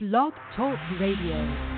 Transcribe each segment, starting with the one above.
Blog Talk Radio.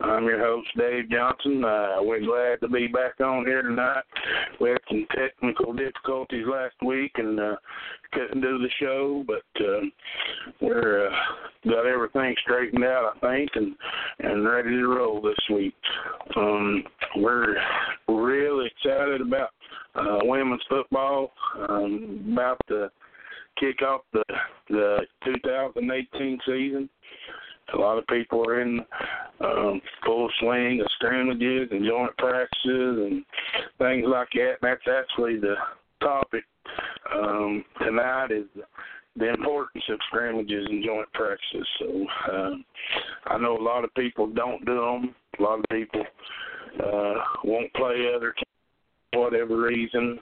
I'm your host Dave Johnson. Uh, we're glad to be back on here tonight. We had some technical difficulties last week and uh, couldn't do the show, but uh, we're uh, got everything straightened out, I think, and and ready to roll this week. Um, we're really excited about uh, women's football. Um, about to kick off the the 2018 season. A lot of people are in um, full swing of scrimmages and joint practices and things like that. That's actually the topic um, tonight is the importance of scrimmages and joint practices. So um, I know a lot of people don't do them. A lot of people uh, won't play other teams for whatever reason.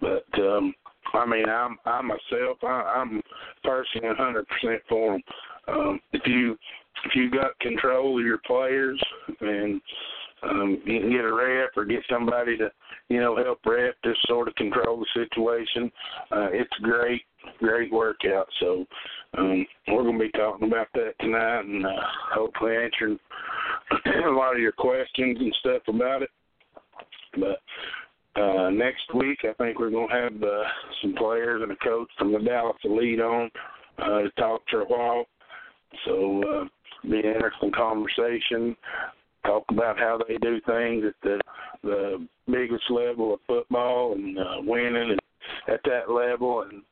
But um, I mean, I'm I myself, I, I'm personally 100 percent for them. Um, if you if you got control of your players and um, you can get a rep or get somebody to you know help rep just sort of control the situation, uh, it's great great workout. So um, we're going to be talking about that tonight and uh, hopefully answering a lot of your questions and stuff about it. But uh, next week, I think we're going to have uh, some players and a coach from the Dallas Elite on uh, to talk for a while. So, uh, be an interesting conversation. Talk about how they do things at the the biggest level of football and uh, winning and at that level, and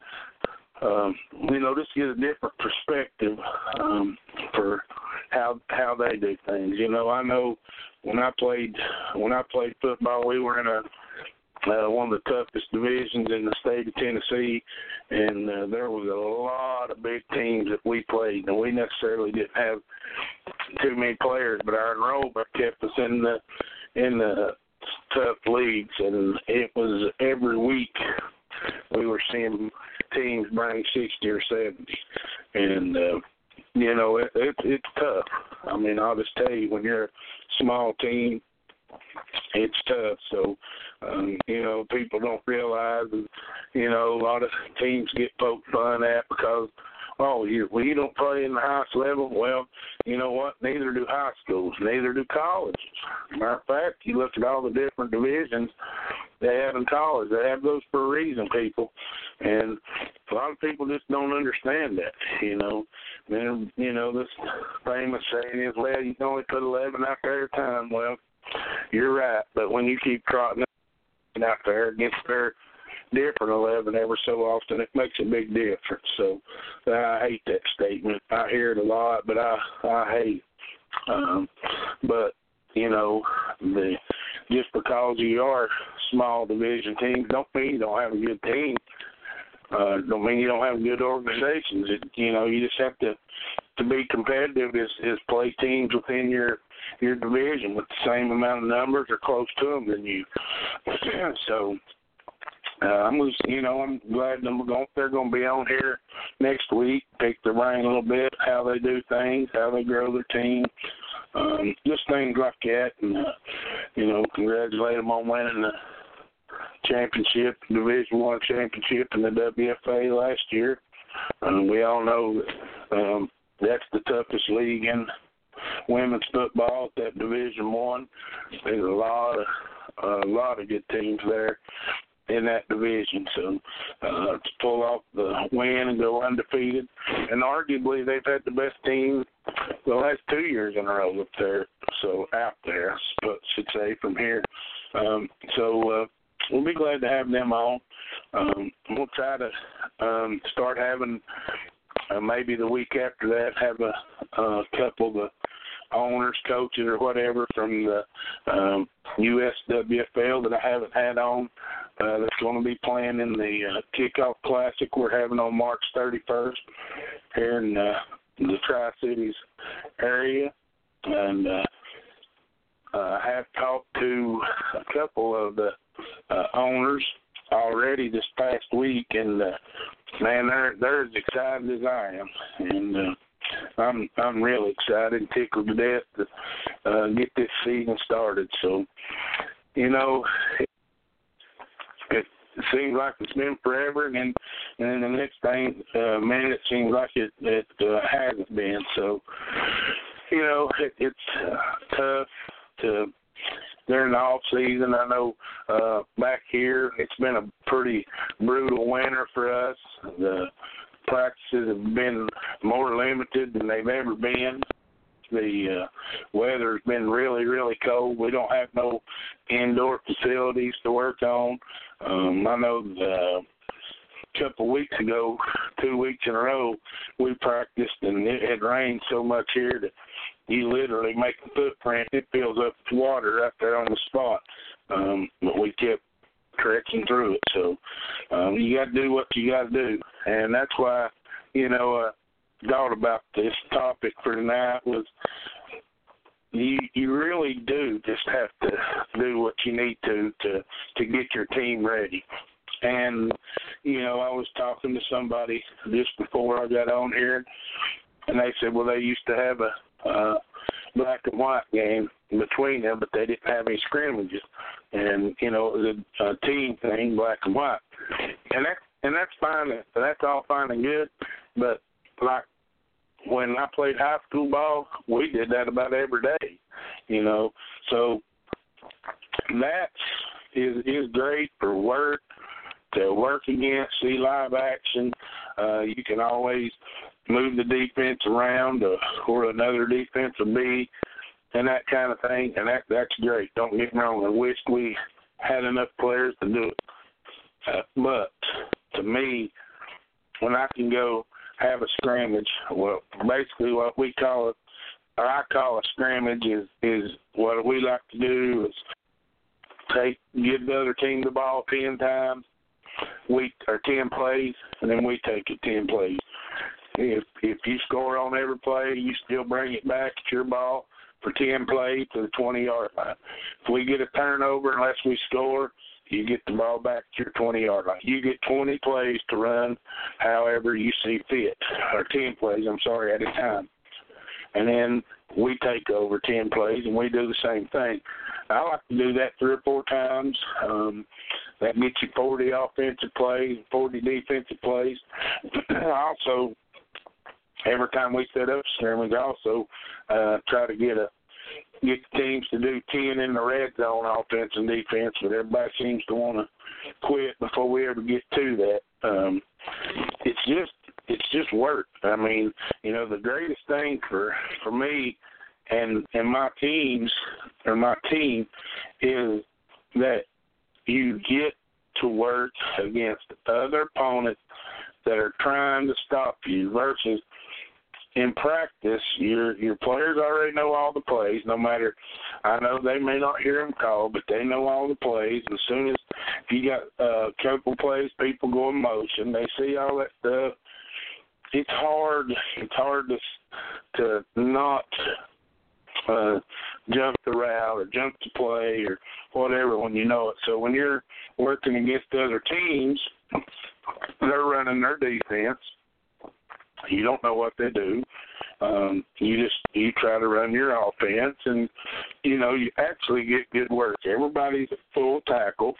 um, you know, just get a different perspective um, for how how they do things. You know, I know when I played when I played football, we were in a uh, one of the toughest divisions in the state of Tennessee, and uh, there was a lot of big teams that we played, and we necessarily didn't have too many players, but our enrollment kept us in the in the tough leagues, and it was every week we were seeing teams bring sixty or seventy, and uh, you know it, it it's tough. I mean, I'll just tell you when you're a small team, it's tough. So um, you know, people don't realize, and you know, a lot of teams get poked fun at because, oh, you well, you don't play in the highest level. Well, you know what? Neither do high schools. Neither do colleges. Matter of fact, you look at all the different divisions they have in college. They have those for a reason, people, and a lot of people just don't understand that. You know, and you know this famous saying is, well, you can only put eleven out there at a time. Well, you're right, but when you keep trotting out there against their different eleven every so often, it makes a big difference. So I hate that statement. I hear it a lot, but I I hate. Um, but you know, the just because you are small division teams don't mean you don't have a good team. Uh, don't mean you don't have good organizations. It, you know, you just have to to be competitive is is play teams within your your division with the same amount of numbers or close to them than you. so uh, I'm just, you know, I'm glad them going, they're going to be on here next week, pick their brain a little bit, how they do things, how they grow their team, um, just things like that, and uh, you know, congratulate them on winning the championship, Division One championship in the WFA last year. Um, we all know that um, that's the toughest league in women's football at that Division One. There's a lot of a lot of good teams there, in that division. So uh, to pull off the win and go undefeated, and arguably they've had the best team the last two years in a row up there. So out there, I should say from here. Um, so uh, we'll be glad to have them on. Um, we'll try to um, start having uh, maybe the week after that have a, a couple of the owners, coaches, or whatever from the um, USWFL that I haven't had on. Uh, that's going to be playing in the uh, kickoff classic we're having on March 31st here in uh, the Tri Cities area, and uh, uh, I have talked to a couple of the uh, owners already this past week, and uh, man, they're they're as excited as I am, and uh, I'm I'm really excited, tickled to death to uh, get this season started. So, you know, it, seems like it's been forever, and and then the next thing uh, minute it seems like it it uh, hasn't been. So, you know, it, it's uh, tough to during the off season. I know uh back here it's been a pretty brutal winter for us. The practices have been more limited than they've ever been. The uh, weather's been really, really cold. We don't have no indoor facilities to work on. Um, I know the couple of weeks ago, two weeks in a row, we practiced and it had rained so much here that you literally make a footprint. It fills up with water right there on the spot. Um, but we kept trekking through it. So um, you got to do what you got to do, and that's why you know uh, thought about this topic for tonight was you you really do just have to do what you need to to to get your team ready. And you know, I was talking to somebody just before I got on here, and they said, well, they used to have a uh, black and white game between them, but they didn't have any scrimmages, and you know it was a, a team thing, black and white, and that and that's fine. That's all fine and good, but like when I played high school ball, we did that about every day, you know. So that is is great for work to work against, see live action. Uh, you can always move the defense around uh, or another defense will be and that kind of thing, and that that's great. Don't get me wrong. I wish we had enough players to do it, uh, but to me, when I can go have a scrimmage, well, basically what we call it, or I call a scrimmage, is is what we like to do is take give the other team the ball ten times, we or ten plays, and then we take it ten plays. If if you score on every play, you still bring it back at your ball for ten plays to the twenty yard line. If we get a turnover unless we score, you get the ball back to your twenty yard line. You get twenty plays to run however you see fit. Or ten plays, I'm sorry, at a time. And then we take over ten plays and we do the same thing. I like to do that three or four times. Um, that gets you 40 offensive plays, 40 defensive plays. also, every time we set up scrimmage, also uh, try to get a get the teams to do ten in the red zone offense and defense, but everybody seems to want to quit before we ever get to that. Um, it's just it's just work. I mean, you know, the greatest thing for for me and and my teams or my team is that you get to work against other opponents that are trying to stop you versus in practice, your your players already know all the plays. No matter, I know they may not hear them called, but they know all the plays. As soon as you got uh, couple plays, people go in motion. They see all that stuff. It's hard. It's hard to to not uh, jump the route or jump the play or whatever when you know it. So when you're working against other teams, they're running their defense you don't know what they do. Um, you just you try to run your offense, and you know you actually get good work. Everybody's a full tackle,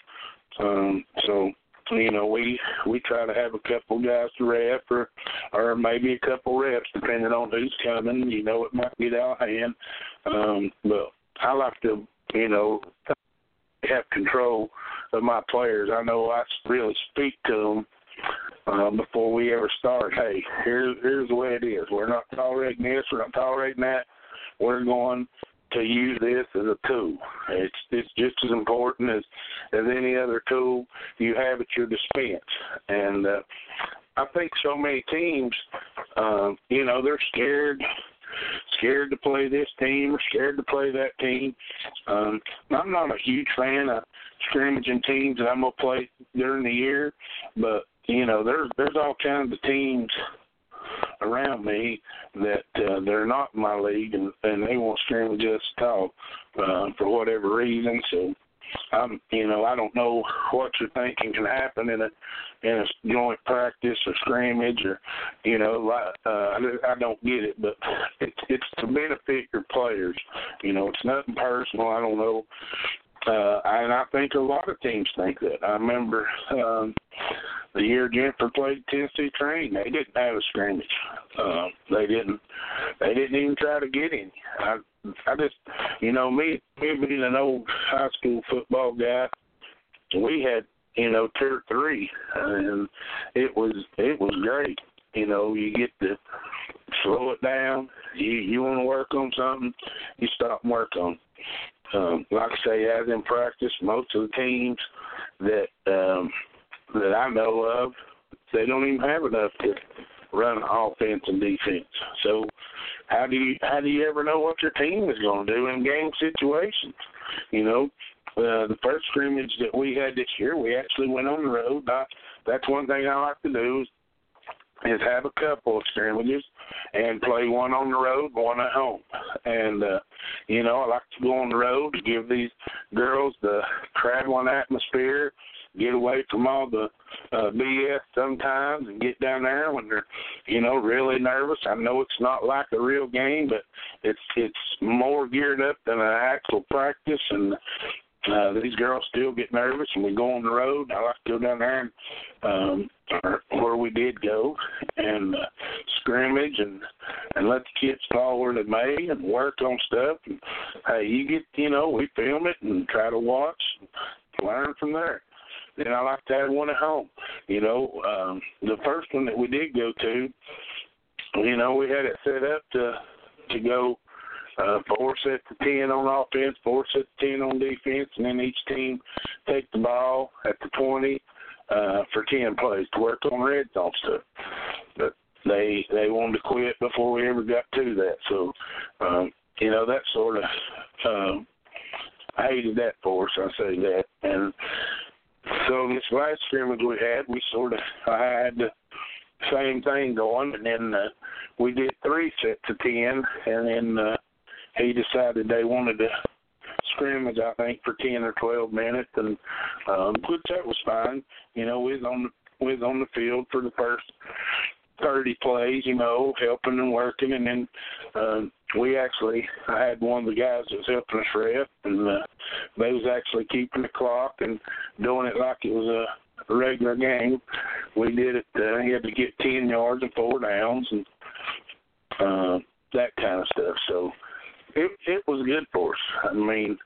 um, so you know we we try to have a couple guys to rep or or maybe a couple reps depending on who's coming. You know it might get out of hand, um, but I like to you know have control of my players. I know I really speak to them uh, before we ever start. Hey, here's here's the way it is. We're not tolerating this. We're not tolerating that. We're going to use this as a tool. It's it's just as important as as any other tool you have at your dispense. And uh, I think so many teams, um, you know, they're scared scared to play this team or scared to play that team. Um, I'm not a huge fan of scrimmaging teams that I'm gonna play during the year, but you know, there's there's all kinds of teams around me that uh, they're not in my league and and they won't scrimmage us at all uh, for whatever reason. So I'm, you know, I don't know what you're thinking can happen in a in a joint practice or scrimmage or, you know, uh, I don't get it, but it's it's to benefit your players. You know, it's nothing personal. I don't know, uh, and I think a lot of teams think that. I remember um, the year Jennifer played Tennessee Train, they didn't have a scrimmage. Uh, they didn't. They didn't even try to get any. I I just, you know, me, me being an old high school football guy, we had, you know, two or three, and it was it was great. You know, you get to slow it down. You you want to work on something, you stop and work on. Um, like I say, as in practice, most of the teams that um, that I know of, they don't even have enough to run offense and defense. So how do you how do you ever know what your team is going to do in game situations? You know, uh, the first scrimmage that we had this year, we actually went on the road. I, that's one thing I like to do is, is have a couple of scrimmages and play one on the road, one at home. And uh, you know, I like to go on the road to give these girls the traveling atmosphere get away from all the uh, BS sometimes and get down there when they're, you know, really nervous. I know it's not like a real game, but it's it's more geared up than an actual practice, and uh, these girls still get nervous. And we go on the road. I like to go down there and um, where we did go and uh, scrimmage and and let the kids fall where they may and work on stuff. And hey, you get you know we film it and try to watch, and learn from there then I like to have one at home. You know, um, the first one that we did go to, you know, we had it set up to to go uh, four sets of ten on offense, four sets of ten on defense, and then each team take the ball at the twenty uh, for ten plays to work on red zone stuff. But they they wanted to quit before we ever got to that. So, um, you know, that sort of um, I hated that for us. I say that, and so this last scrimmage we had, we sort of I had the same thing going, and then uh, we did three sets of ten, and then uh, he decided they wanted to scrimmage, I think, for ten or twelve minutes, and um, which that was fine. You know, we was on the we was on the field for the first thirty plays, you know, helping and working, and then uh, we actually I had one of the guys that was helping us ref, and uh, they was actually keeping the clock and doing it like it was a regular game. We did it. Uh, he had to get ten yards and four downs and uh, that kind of stuff. So it it was good for us. I mean,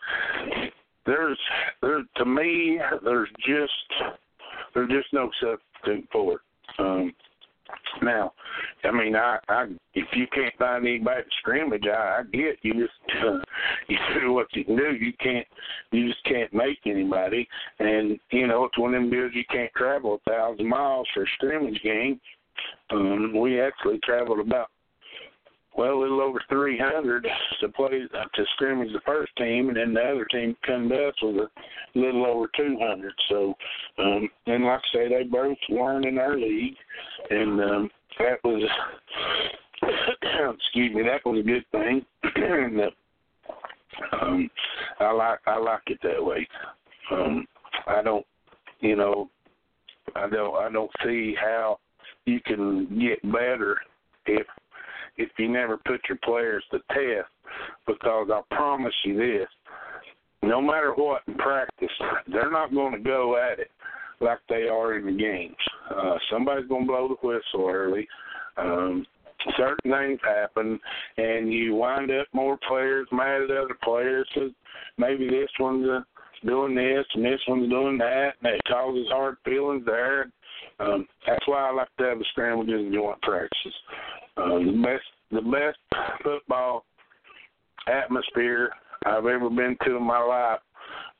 there's there to me there's just there's just no substitute for it. Um, now, I mean, I, I if you can't find anybody to scrimmage, I, I get you just uh, you do what you can do. You can't, you just can't make anybody, and you know it's one of them deals you can't travel a thousand miles for a scrimmage game. Um, we actually traveled about well, a little over 300 to play to scrimmage the first team, and then the other team come to us with a little over 200. So, um, and like I say, they both learn in our league, and um, that was, excuse me, that was a good thing. and uh, um, I like I like it that way. Um, I don't, you know, I don't I don't see how you can get better if if you never put your players to test because I promise you this no matter what in practice, they're not going to go at it like they are in the games. Uh, somebody's going to blow the whistle early. Um, certain things happen, and you wind up more players mad at other players because maybe this one's a doing this and this one's doing that, and it causes hard feelings there. Um, that's why I like to have the scrimmages and joint practices. Um, the best, the best football atmosphere I've ever been to in my life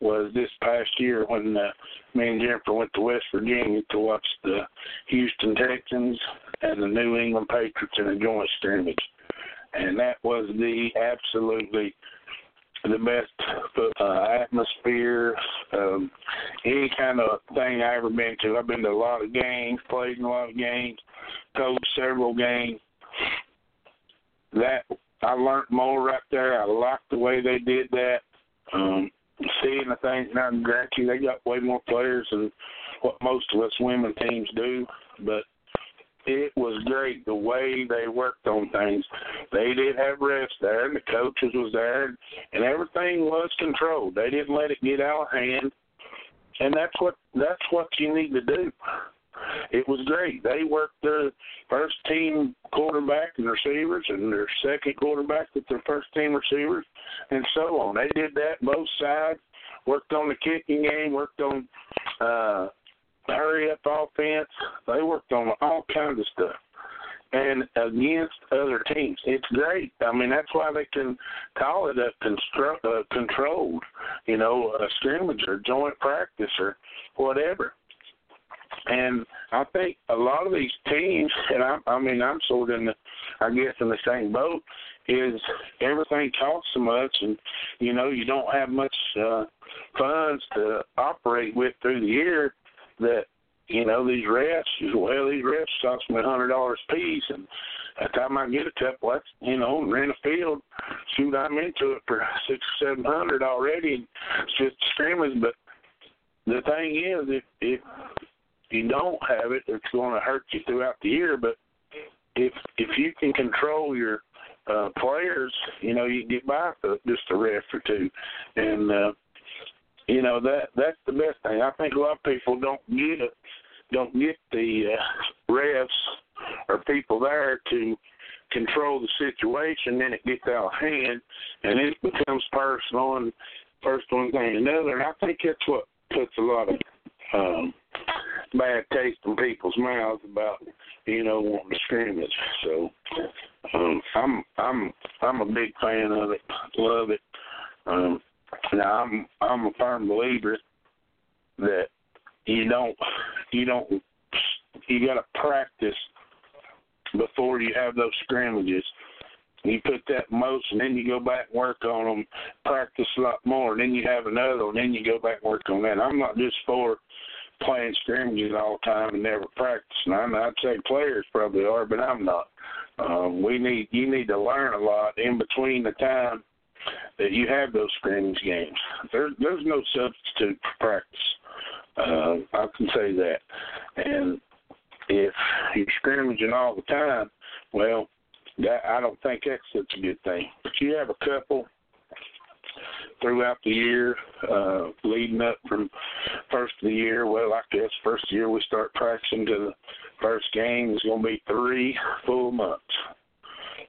was this past year when uh, me and Jennifer went to West Virginia to watch the Houston Texans and the New England Patriots in a joint scrimmage, and that was the absolutely the best uh, atmosphere, um, any kind of thing I ever been to. I've been to a lot of games, played in a lot of games, coached several games. That I learned more right there. I liked the way they did that. Um, seeing the things now Grantchie, they got way more players than what most of us women teams do, but it was great the way they worked on things. They did have refs there, and the coaches was there, and everything was controlled. They didn't let it get out of hand, and that's what that's what you need to do. It was great. They worked their first team quarterback and receivers, and their second quarterback with their first team receivers, and so on. They did that both sides. Worked on the kicking game. Worked on uh, hurry up offense. They worked on all kinds of stuff. And against other teams, it's great. I mean, that's why they can call it a construct, uh, controlled, you know, a scrimmage or joint practice or whatever. And I think a lot of these teams, and I, I mean, I'm sort of in the, I guess, in the same boat, is everything costs so much, and you know, you don't have much uh, funds to operate with through the year that you know these refs well these refs cost me a hundred dollars a piece and by the time I get a that's you know rent a field shoot I'm into it for six or seven hundred already and it's just scrimmage but the thing is if if you don't have it it's going to hurt you throughout the year but if if you can control your uh players you know you get by with just a ref or two and uh you know that that's the best thing. I think a lot of people don't get it, don't get the uh, refs or people there to control the situation. Then it gets out of hand, and it becomes personal and first one thing another. And I think that's what puts a lot of um, bad taste in people's mouths about you know wanting to scrimmage. So um, I'm I'm I'm a big fan of it. Love it. Um, now I'm I'm a firm believer that you don't you don't you got to practice before you have those scrimmages. You put that in motion, then you go back and work on them, practice a lot more, and then you have another one, then you go back and work on that. I'm not just for playing scrimmages all the time and never practicing. I'm, I'd say players probably are, but I'm not. Um, we need you need to learn a lot in between the time that you have those scrimmage games. There, there's no substitute for practice. Uh, I can say that. And if you're scrimmaging all the time, well, that I don't think that's such a good thing. But you have a couple throughout the year, uh, leading up from first of the year. Well, I guess first year we start practicing to the first game is going to be three full months,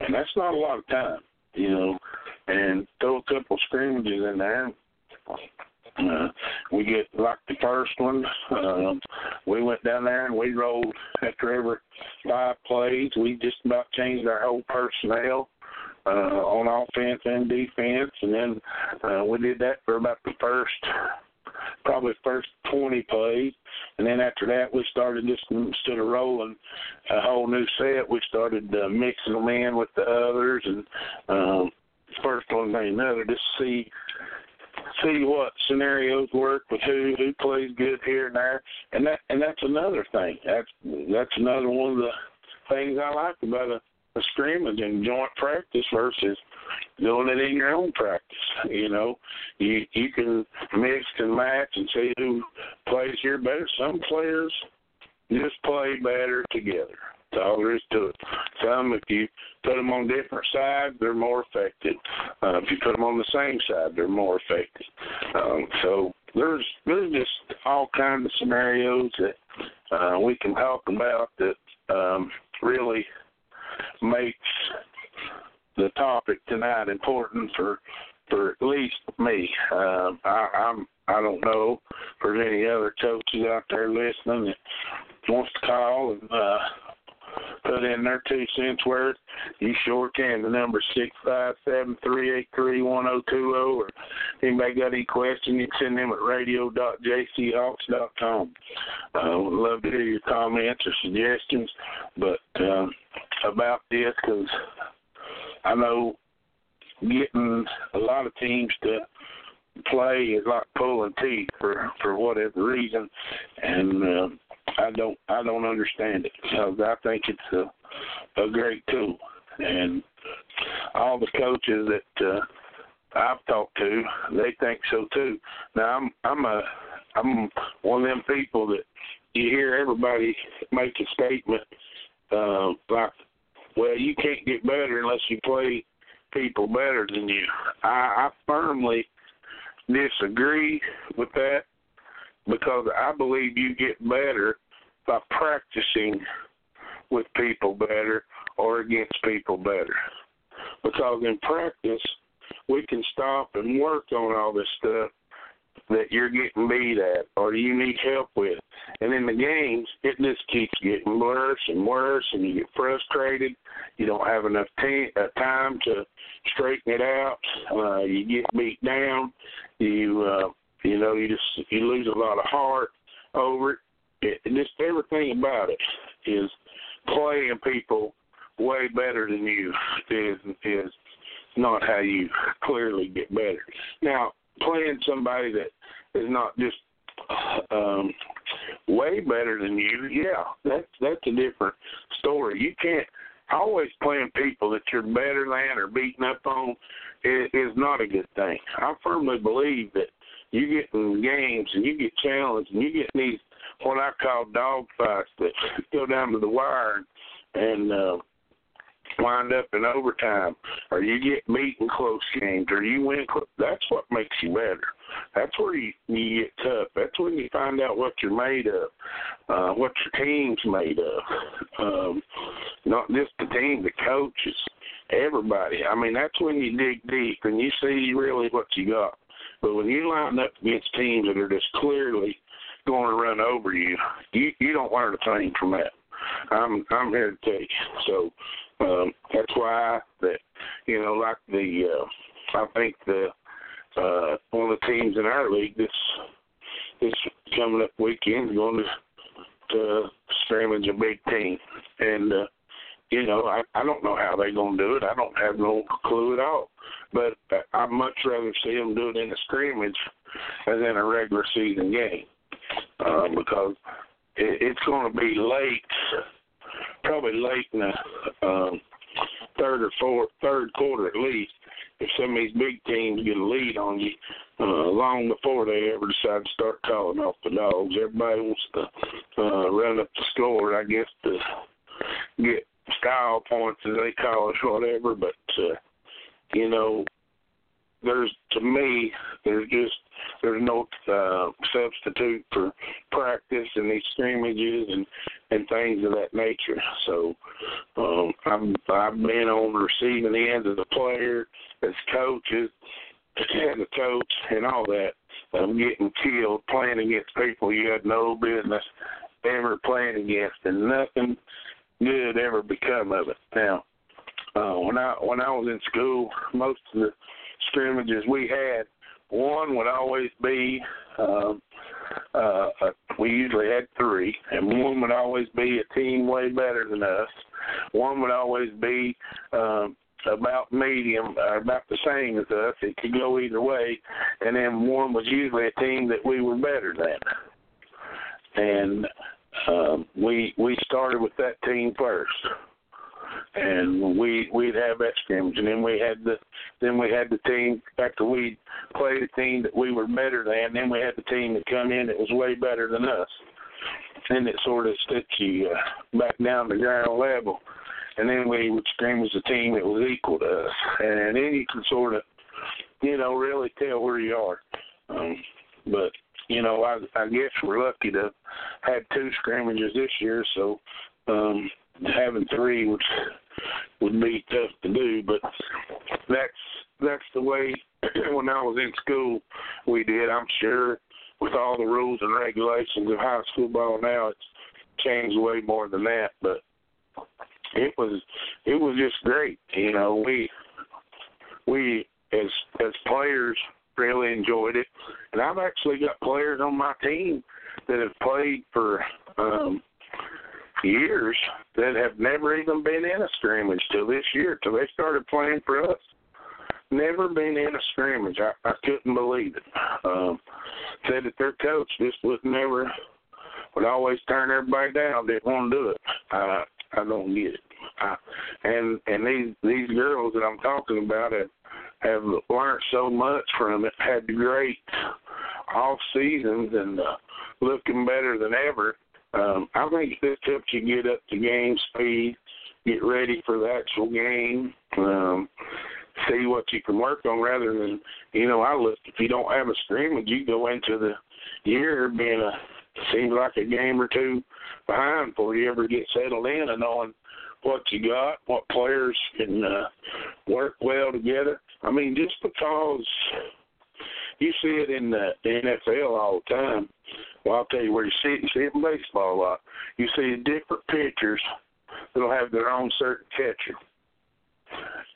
and that's not a lot of time, you know and throw a couple scrimmages in there. Uh, we get like the first one. Uh, we went down there and we rolled after every five plays. We just about changed our whole personnel uh, on offense and defense, and then uh, we did that for about the first, probably first 20 plays, and then after that we started just instead of rolling a whole new set, we started uh, mixing them in with the others and. Um, first one thing another, just see see what scenarios work with who who plays good here and there, and that and that's another thing. That's that's another one of the things I like about a, a scrimmage and joint practice versus doing it in your own practice. You know, you you can mix and match and see who plays here better. Some players just play better together. That's all there is to it. Some, if you put them on different sides, they're more effective. Uh, if you put them on the same side, they're more effective. Um, so there's there's just all kinds of scenarios that uh, we can talk about that um, really makes the topic tonight important for for at least me. Uh, I, I'm I don't know if there's any other coaches out there listening that wants to call and uh, put in their two cents worth. You sure can. The number six five seven three eight three one zero two zero. Or anybody got any questions, you can send them at radio dot dot com. Uh, would love to hear your comments or suggestions, but um, about this because I know getting a lot of teams to play is like pulling teeth for for whatever reason, and uh, I don't I don't understand it because I think it's a a great tool, and all the coaches that uh, I've talked to, they think so too. Now I'm I'm a I'm one of them people that you hear everybody make a statement uh, like, well, you can't get better unless you play people better than you. I, I firmly disagree with that because I believe you get better by practicing with people better or against people better. Because in practice, we can stop and work on all this stuff that you're getting beat at or you need help with. And in the games, it just keeps getting worse and worse, and you get frustrated. You don't have enough t- uh, time to straighten it out. Uh, you get beat down. You uh, you know you just you lose a lot of heart over it. it. Just everything about it is playing people way better than you is is not how you clearly get better. Now, playing somebody that is not just um way better than you, yeah, that's that's a different story. You can't always playing people that you're better than or beating up on is, is not a good thing. I firmly believe that you get in games and you get challenged and you get in these what I call dog fights that go down to the wire and uh wind up in overtime, or you get beat in close games, or you win. Close, that's what makes you better. That's where you, you get tough. That's when you find out what you're made of, uh, what your team's made of. Um, not just the team, the coaches, everybody. I mean, that's when you dig deep and you see really what you got. But when you line up against teams that are just clearly going to run over you, you you don't learn a thing from that. I'm I'm here to tell you. So um, that's why that you know, like the uh, I think the uh, one of the teams in our league this this coming up weekend going to to scrimmage a big team, and uh, you know I I don't know how they're going to do it. I don't have no clue at all. But I'd much rather see them do it in a scrimmage than in a regular season game uh, because it, it's going to be late probably late in the um, third or fourth, third quarter at least. If some of these big teams get a lead on you, uh, long before they ever decide to start calling off the dogs, everybody wants to uh, run up the score, I guess, to get style points as they call it, whatever. But uh, you know, there's to me, there's just there's no uh, substitute for practice and these scrimmages and and things of that nature. So um, I'm I've been on the receiving end as a player, as coaches, as a coach, and all that. I'm getting killed playing against people you had no business ever playing against, and nothing good ever become of it. Now, uh, when I when I was in school, most of the scrimmages we had one would always be um, uh, uh, we usually had three, and one would always be a team way better than us. One would always be um, about medium, or about the same as us. It could go either way, and then one was usually a team that we were better than. And um, we we started with that team first and we we'd have that scrimmage, and then we had the then we had the team after we played a team that we were better than. Then we had the team that come in that was way better than us, and it sort of sticks you uh, back down to ground level. And then we would scrimmage a team that was equal to us, and then you can sort of, you know, really tell where you are. Um, but you know, I, I guess we're lucky to have two scrimmages this year, so um, having three would would be tough to do, but that's that's the way when I was in school, we did. I'm sure with all the rules and regulations of high school ball now, it's changed way more than that. But it was it was just great. You know, we we as as players really enjoyed it, and I've actually got players on my team that have played for um years that have never even been in a scrimmage till this year, till they started playing for us. Never been in a scrimmage. I, I couldn't believe it. Um, said that their coach just was never would always turn everybody down. Didn't want to do it. I I don't get it. I, and and these these girls that I'm talking about have have learned so much from it. Had great off seasons and uh, looking better than ever. Um, I think this helps you get up to game speed, get ready for the actual game, um, see what you can work on rather than, you know, I look, if you don't have a scrimmage, you go into the year being a, seems like a game or two behind before you ever get settled in and knowing what you got, what players can uh, work well together. I mean, just because you see it in the NFL all the time. Well, I'll tell you where you see it. You see it in baseball a lot. You see different pitchers that'll have their own certain catcher,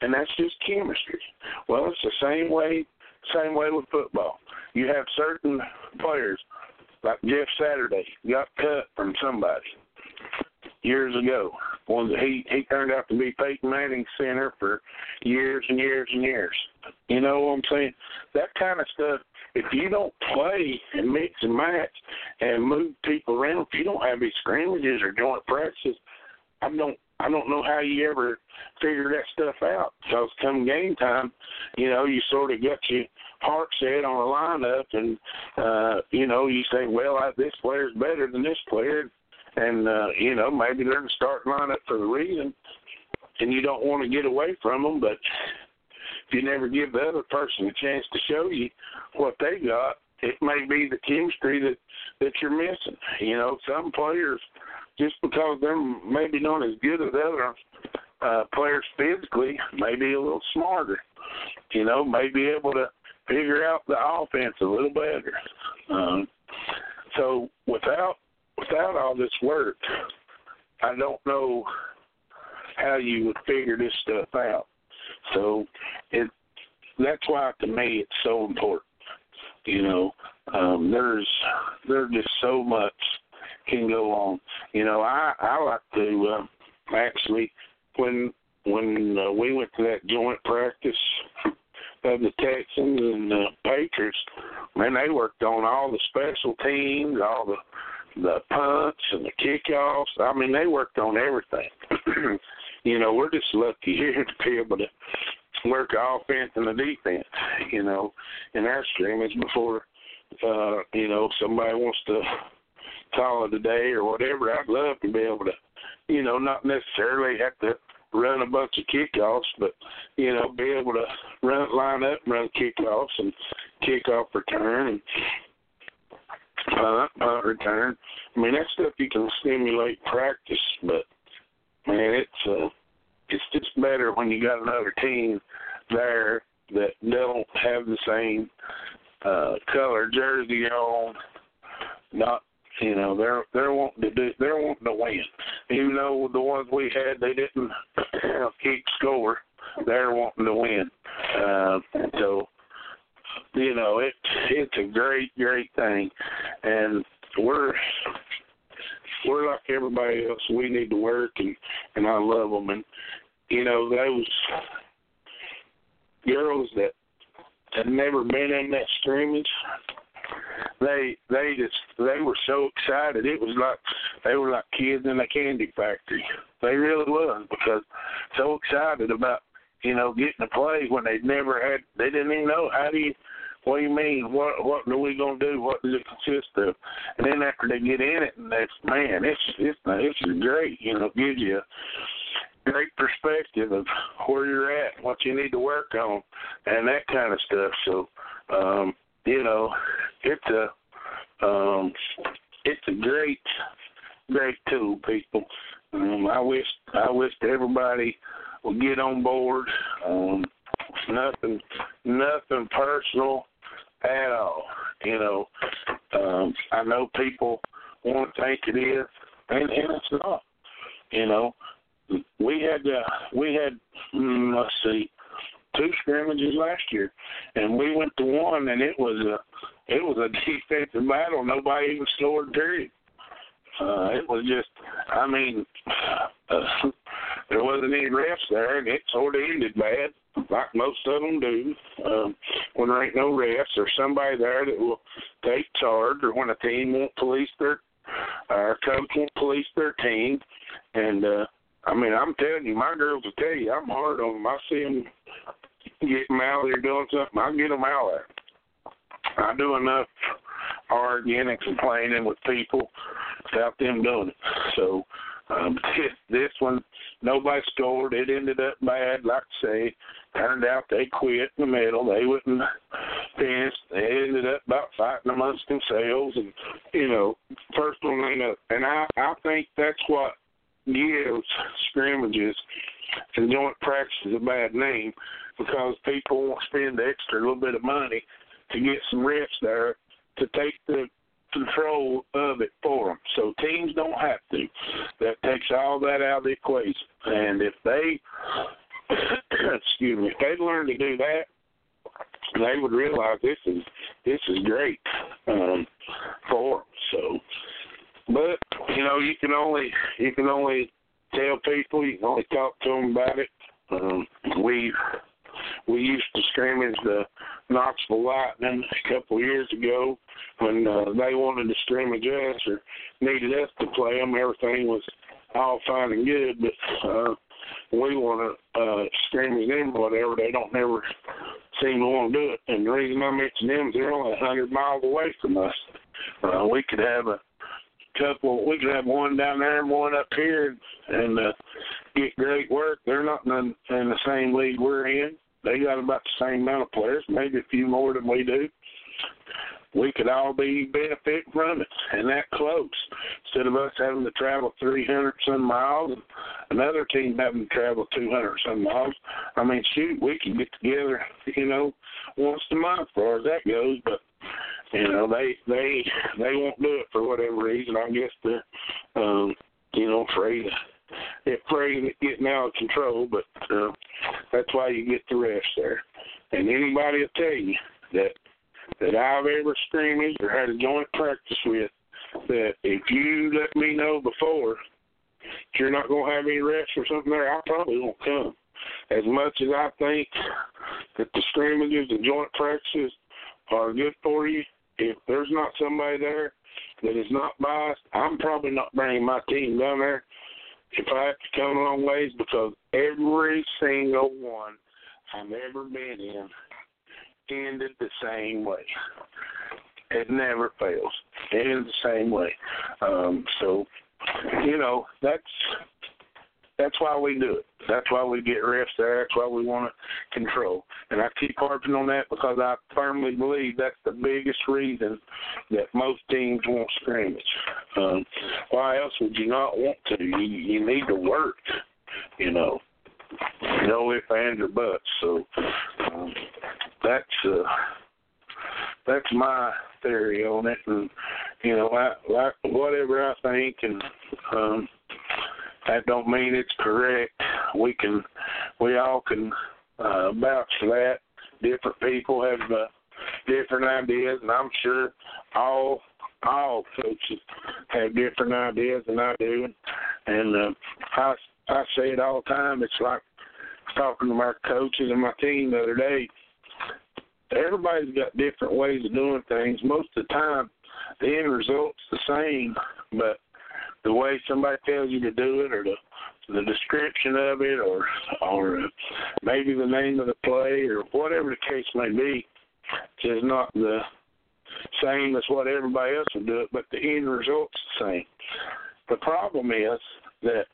and that's just chemistry. Well, it's the same way, same way with football. You have certain players, like Jeff Saturday, got cut from somebody years ago. Well, he he turned out to be Peyton Manning center for years and years and years. You know what I'm saying? That kind of stuff. If you don't play and mix and match and move people around, if you don't have these scrimmages or joint practices, I don't I don't know how you ever figure that stuff out. Because come game time, you know, you sort of got your heart set on a lineup, and uh, you know, you say, well, I, this player's better than this player, and uh, you know, maybe they're the start lineup for the reason, and you don't want to get away from them, but if you never give the other person a chance to show you what they got, it may be the chemistry that that you're missing. You know, some players just because they're maybe not as good as other uh, players physically, may be a little smarter. You know, may be able to figure out the offense a little better. Um, so without without all this work, I don't know how you would figure this stuff out. So it that's why to me it's so important. You know, um, there's there's just so much can go on. You know, I I like to uh, actually when when uh, we went to that joint practice of the Texans and the Patriots, man, they worked on all the special teams, all the the punts and the kickoffs. I mean, they worked on everything. you know, we're just lucky here to be able to work offense and the defense. You know, in our scrimmage before, uh, you know, somebody wants to call it a day or whatever. I'd love to be able to, you know, not necessarily have to run a bunch of kickoffs, but you know, be able to run line up, run kickoffs and kickoff return and punt, punt return. I mean, that stuff you can stimulate practice, but man, it's uh, it's just better when you got another team there that don't have the same uh color jersey on, not you know, they're they're wanting to do they're wanting to win. Even though the ones we had they didn't keep score, they're wanting to win. Uh, so you know, it it's a great great thing, and we're we're like everybody else. We need to work, and and I love them, and you know those girls that had never been in that scrimmage they they just they were so excited. It was like they were like kids in a candy factory. They really was because so excited about you know getting to play when they'd never had. They didn't even know how do you. What do you mean? What what are we gonna do? What does it consist of? And then after they get in it, and that's man, it's it's it's great. You know, gives you a great perspective of where you're at, what you need to work on, and that kind of stuff. So, um, you know, it's a um, it's a great great tool, people. Um, I wish I wish everybody would get on board. Um, nothing, nothing personal at all. You know, um, I know people want to think it is, and, and it's not. You know, we had uh, we had mm, let's see, two scrimmages last year, and we went to one, and it was a it was a defensive battle. Nobody even scored. Period. Uh, it was just, I mean, uh, there wasn't any refs there, and it sort of ended bad, like most of them do. Um, when there ain't no refs, there's somebody there that will take charge, or when a team won't police their, our coach won't police their team, and uh, I mean, I'm telling you, my girls will tell you, I'm hard on them. I see them get them out there doing something, I get them out there. I do enough arguing and complaining with people without them doing it. So um, this, one, nobody scored. It ended up bad. Like I say, turned out they quit in the middle. They wouldn't finish. They ended up about fighting amongst themselves, and you know, first one ain't up. And I, I think that's what gives scrimmages and joint practices a bad name because people won't spend the extra little bit of money to get some reps there to take the control of it for them. So teams don't have to. That takes all that out of the equation. And if they, excuse me, if they learn to do that, they would realize this is this is great um, for them. So, but you know, you can only you can only tell people, you can only talk to them about it. Um, we we used to scrimmage the Knoxville Lightning a couple of years ago when uh, they wanted to scrimmage us or needed us to play them. Everything was all fine and good, but uh, we want to uh, scrimmage them, or whatever. They don't never seem to want to do it. And the reason I mention them is they're only a hundred miles away from us. Uh, we could have a couple. We could have one down there and one up here, and uh, get great work. They're not in, in the same league we're in. They got about the same amount of players, maybe a few more than we do. We could all be benefit from it, and that close. Instead of us having to travel 300 some miles, and another team having to travel 200 some miles. I mean, shoot, we could get together, you know, once a month, as far as that goes. But you know, they they they won't do it for whatever reason. I guess they're, um, you know, afraid of it praying it getting out of control, but uh, that's why you get the rest there. And anybody will tell you that that I've ever scrimmaged or had a joint practice with that if you let me know before you're not to have any reps or something there, I probably won't come. As much as I think that the scrimmages and joint practices are good for you, if there's not somebody there that is not biased, I'm probably not bringing my team down there if I have to come a long ways because every single one I've ever been in ended the same way. It never fails. It ends the same way. Um, so, you know, that's that's why we do it. That's why we get refs there. That's why we want to control. And I keep harping on that because I firmly believe that's the biggest reason that most teams won't scrimmage. Um, why else would you not want to? You, you need to work, you know. No if ands or buts. So um, that's uh, that's my theory on it, and you know, I, like whatever I think, and um, that don't mean it's correct. We can, we all can uh, vouch for that. Different people have uh, different ideas, and I'm sure all all coaches have different ideas than I do. And uh, I I say it all the time. It's like talking to my coaches and my team the other day. Everybody's got different ways of doing things. Most of the time, the end result's the same, but the way somebody tells you to do it, or the the description of it, or or maybe the name of the play, or whatever the case may be, is not the same as what everybody else would do it, but the end result's the same. The problem is that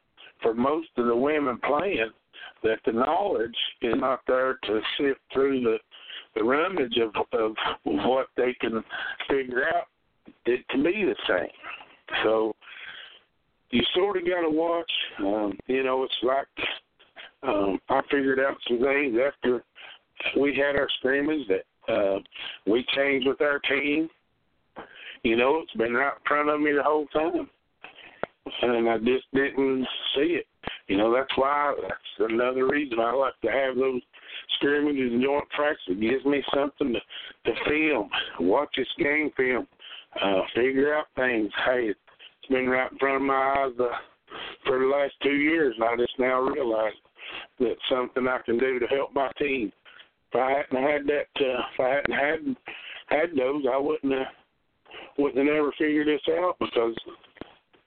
for most of the women playing, that the knowledge is not there to sift through the the rummage of of what they can figure out it to be the same. So you sort of got to watch. Um, you know, it's like um, I figured out some things after we had our scrimmage that uh, we changed with our team. You know, it's been right in front of me the whole time, and I just didn't see it. You know, that's why that's another reason I like to have those scrimmages and joint practice. It gives me something to to film, watch this game film, uh, figure out things. Hey, been right in front of my eyes uh, for the last two years, and I just now realize that something I can do to help my team. If I hadn't had that, uh, if I hadn't had had those, I wouldn't have wouldn't have never figured this out because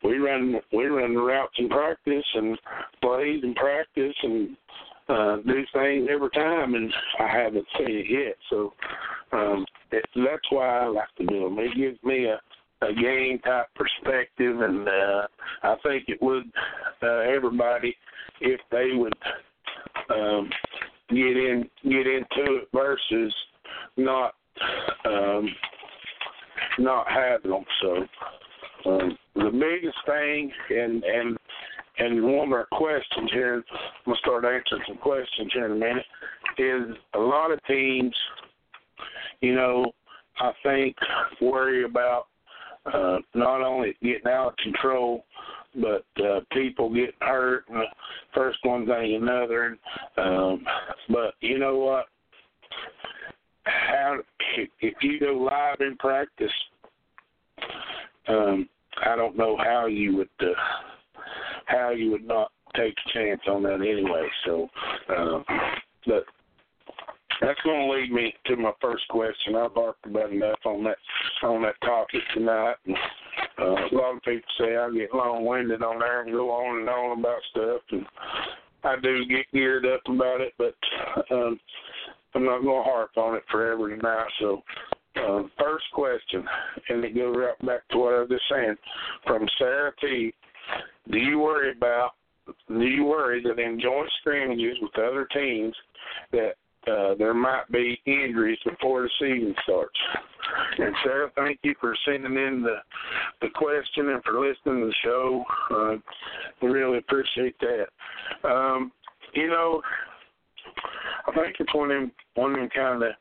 we run we run the routes in practice and plays in practice and uh, do things every time, and I haven't seen it yet. So um, it, that's why I like to do them. It gives me a a game type perspective, and uh, I think it would uh, everybody if they would um, get in get into it versus not um, not having them. So um, the biggest thing, and and and one of our questions here, I'm gonna start answering some questions here in a minute, is a lot of teams, you know, I think worry about uh, not only getting out of control, but uh, people getting hurt. And first one thing another. Um, but you know what? How if, you go live in practice, um, I don't know how you would uh, how you would not take a chance on that anyway. So, um, but that's going to lead me to my first question. I've talked about enough on that on that topic tonight. And, uh, a lot of people say I get long-winded on there and go on and on about stuff, and I do get geared up about it, but um, I'm not going to harp on it forever tonight. So, uh, first question, and it goes right back to what I was just saying, from Sarah T. Do you worry about? Do you worry that in joint scrimmages with other teams that uh, there might be injuries before the season starts. And Sarah, thank you for sending in the the question and for listening to the show. Uh, we really appreciate that. Um, you know, I think it's one of them one of them kind of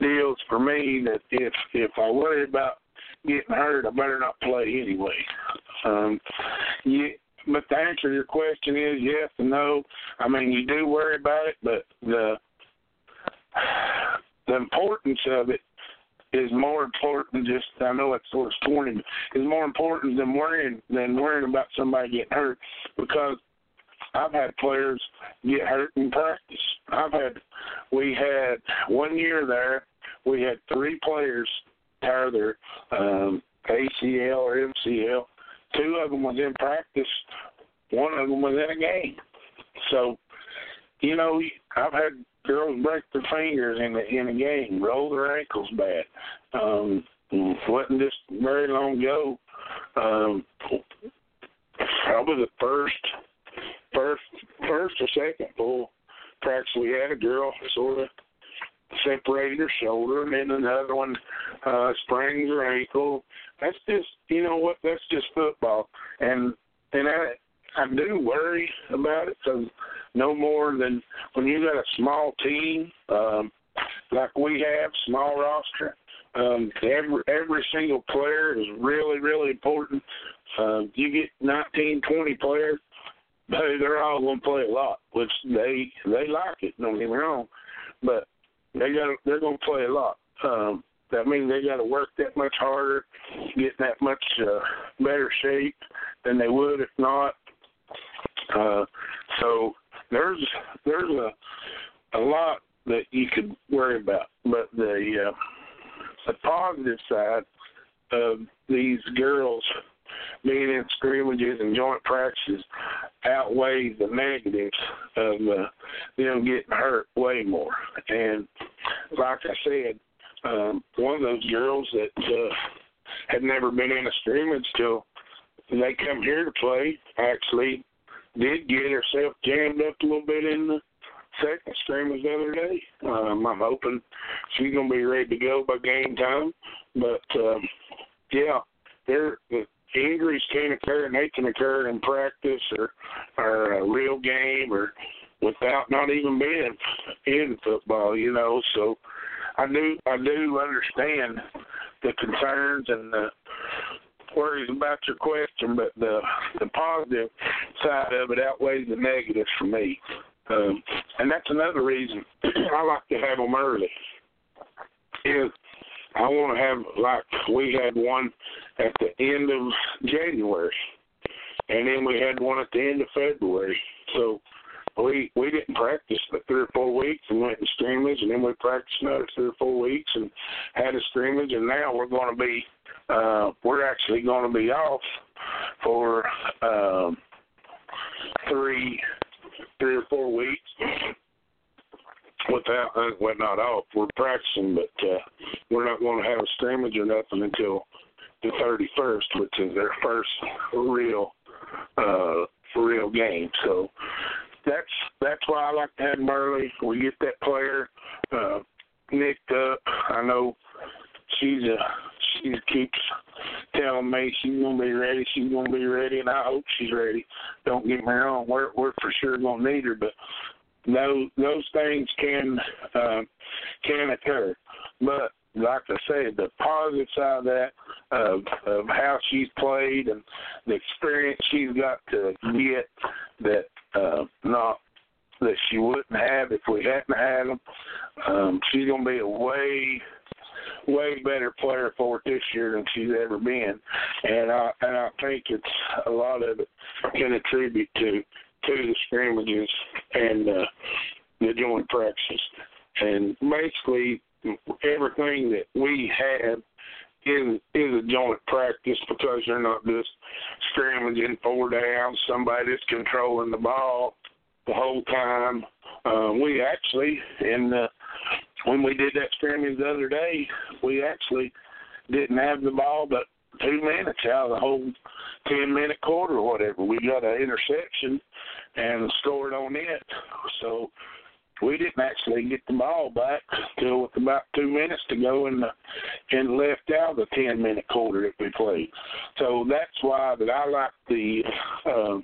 deals for me that if if I worry about getting hurt, I better not play anyway. Um, you, but the answer to your question is yes and no. I mean, you do worry about it, but the the importance of it is more important just I know it's sort of corny is more important than worrying than worrying about somebody getting hurt because I've had players get hurt in practice. I've had we had one year there we had three players tear their um ACL or MCL. Two of them was in practice. One of them was in a game. So, you know, I've had girls break their fingers in the in a game, roll their ankles bad. Um, wasn't just very long ago. Um, probably the first, first, first or second full practice we had, a girl sort of separated her shoulder, and then another one uh, sprained her ankle. That's just, you know what? That's just football, and and I I do worry about it because no more than when you got a small team um, like we have, small roster. Um, every every single player is really really important. Uh, you get 19, 20 players, hey, they're all going to play a lot, which they they like it. Don't get me wrong, but they got they're going to play a lot. Um, that means they got to work that much harder, get that much uh, better shape than they would if not. Uh, so there's there's a a lot that you could worry about, but the uh, the positive side of these girls being in scrimmages and joint practices outweighs the negatives of uh, them getting hurt way more. And like I said, um, one of those girls that uh, had never been in a scrimmage till they come here to play actually did get herself jammed up a little bit in the second scrimmage the other day. Um, I'm hoping she's to be ready to go by game time. But um, yeah, there the injuries can occur and they can occur in practice or or a real game or without not even being in football, you know. So I do I do understand the concerns and the worries about your question, but the the positive side of it outweighs the negatives for me. Um, and that's another reason I like to have them early. Is I want to have like we had one at the end of January, and then we had one at the end of February. So we we didn't practice for three or four weeks and went to scrimmage, and then we practiced another three or four weeks and had a scrimmage, and now we're going to be uh, we're actually going to be off for um, three three or four weeks without uh, well not off. We're practicing, but uh, we're not going to have a scrimmage or nothing until the 31st, which is their first real uh, real game. So that's that's why I like to have them. We get that player uh, nicked up. I know she's a she keeps telling me she's gonna be ready, she's gonna be ready, and I hope she's ready. Don't get me wrong, we're we're for sure gonna need her, but those those things can uh, can occur. But like I said, the positive side of that of of how she's played and the experience she's got to get that uh, not that she wouldn't have if we hadn't had them. Um, she's going to be a way way better player for it this year than she's ever been, and I and I think it's a lot of it can attribute to to the scrimmages and uh, the joint practices, and basically everything that we have is is a joint practice because you're not just scrimmaging four downs, somebody that's controlling the ball the whole time. Uh, we actually, in the, when we did that scrimmage the other day, we actually didn't have the ball but two minutes out of the whole ten minute quarter or whatever. We got an interception and scored on it. So we didn't actually get the ball back till with about two minutes to go in the and left out the ten minute quarter that we played. So that's why that I like the uh,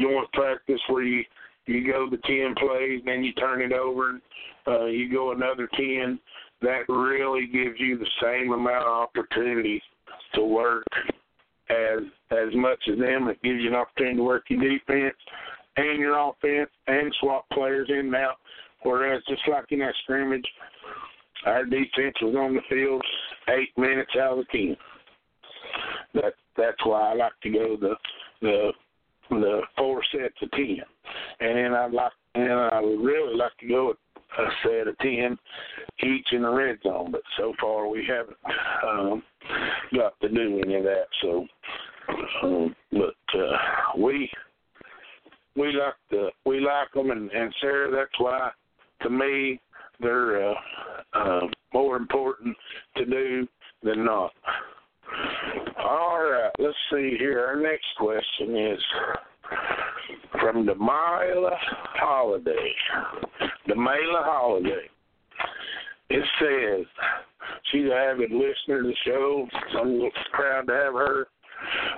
joint practice where you you go the ten plays, then you turn it over, uh, you go another ten. That really gives you the same amount of opportunity to work as as much as them. It gives you an opportunity to work your defense and your offense and swap players in and out. Whereas just like in that scrimmage, our defense was on the field eight minutes out of the ten. That that's why I like to go the the the four sets of ten, and then I'd like and I would really like to go a set of ten each in the red zone. But so far we haven't um, got to do any of that. So, um, but uh, we we like the we like them, and, and Sarah, that's why to me they're uh, uh, more important to do than not. All right, let's see here. Our next question is from Demila Holiday. Demila Holiday. It says she's an avid listener to the show. So I'm proud to have her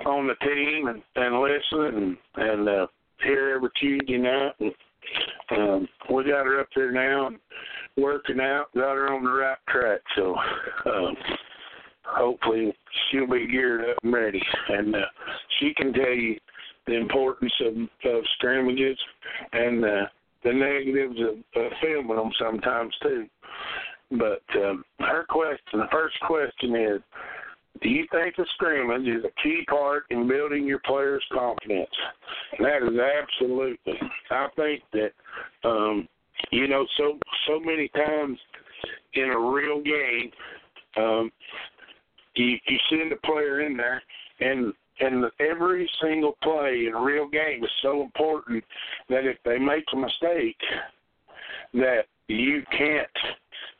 on the team and, and listen and, and uh, here every Tuesday night. And, um, we got her up there now, working out, got her on the right track. So um, hopefully she'll be geared up and ready. And uh, she can tell you the importance of, of scrimmages and uh, the negatives of, of filming them sometimes too. But um, her question, the first question is, do you think the scrimmage is a key part in building your players' confidence? And that is absolutely. I think that um, you know so so many times in a real game, um, you you send a player in there, and and every single play in a real game is so important that if they make a mistake, that you can't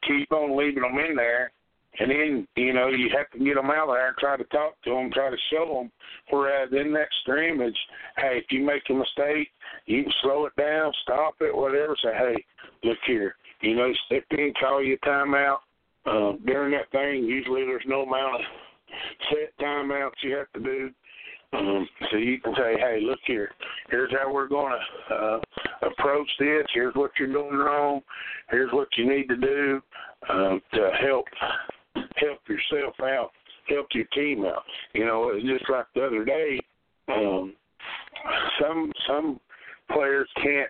keep on leaving them in there and then, you know, you have to get them out there and try to talk to them, try to show them. Whereas in that scrimmage, hey, if you make a mistake, you can slow it down, stop it, whatever. Say, hey, look here, you know, step in, call you a timeout. Uh, during that thing, usually there's no amount of set timeouts you have to do. Um, so you can say, hey, look here, here's how we're going to uh, approach this. Here's what you're doing wrong. Here's what you need to do um, to help help yourself out, help your team out. You know, just like the other day, um, some some players can't.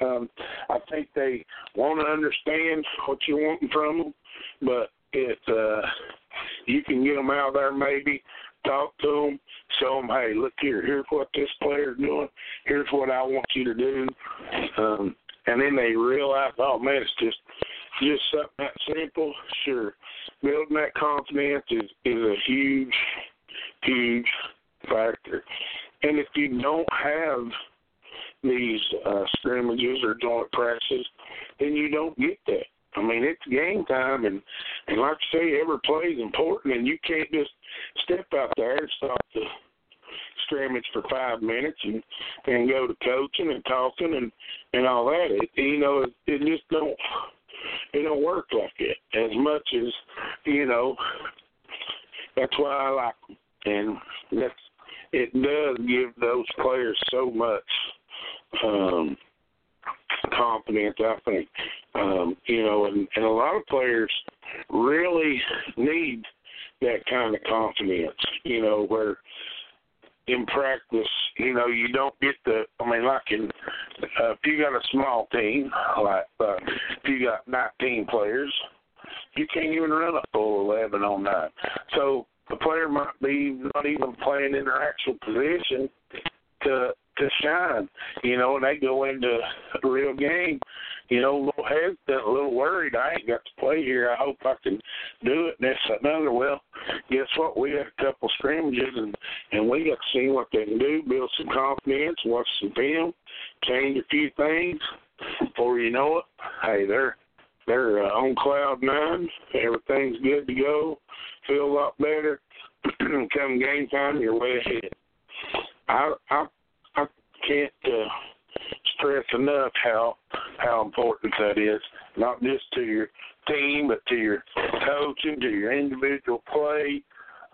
Um, I think they want to understand what you're wanting from them, but it uh, you can get them out there maybe talk to them, show them, hey, look here, here's what this player's doing, here's what I want you to do, um, and then they realize, oh man, it's just just something that simple. Sure, building that confidence is is a huge, huge factor, and if you don't have these uh, scrimmages or joint practices, then you don't get that. I mean, it's game time, and and like I say, every play is important, and you can't just step out there and stop the scrimmage for five minutes and and go to coaching and talking and and all that. It, you know, it, it just don't it don't work like it as much as you know. That's why I like them, and that's it does give those players so much. Um, confidence, I think. Um, you know, and, and a lot of players really need that kind of confidence, you know, where in practice, you know, you don't get the. I mean, like in uh, if you got a small team, like uh, if you got 19 players, you can't even run a full 11 on nine. So the player might be not even playing in their actual position to to shine, you know, and they go into real game, you know, a little hesitant, a little worried. I ain't got to play here. I hope I can do it. And that's another. Well, guess what? We had a couple scrimmages, and and we got to see what they can do, build some confidence, watch some film, change a few things. Before you know it, hey, they're they're uh, on cloud nine. Everything's good to go. Feel a lot better. Come game time, you're way ahead. I I can't uh, stress enough how how important that is, not just to your team, but to your coaching, to your individual play,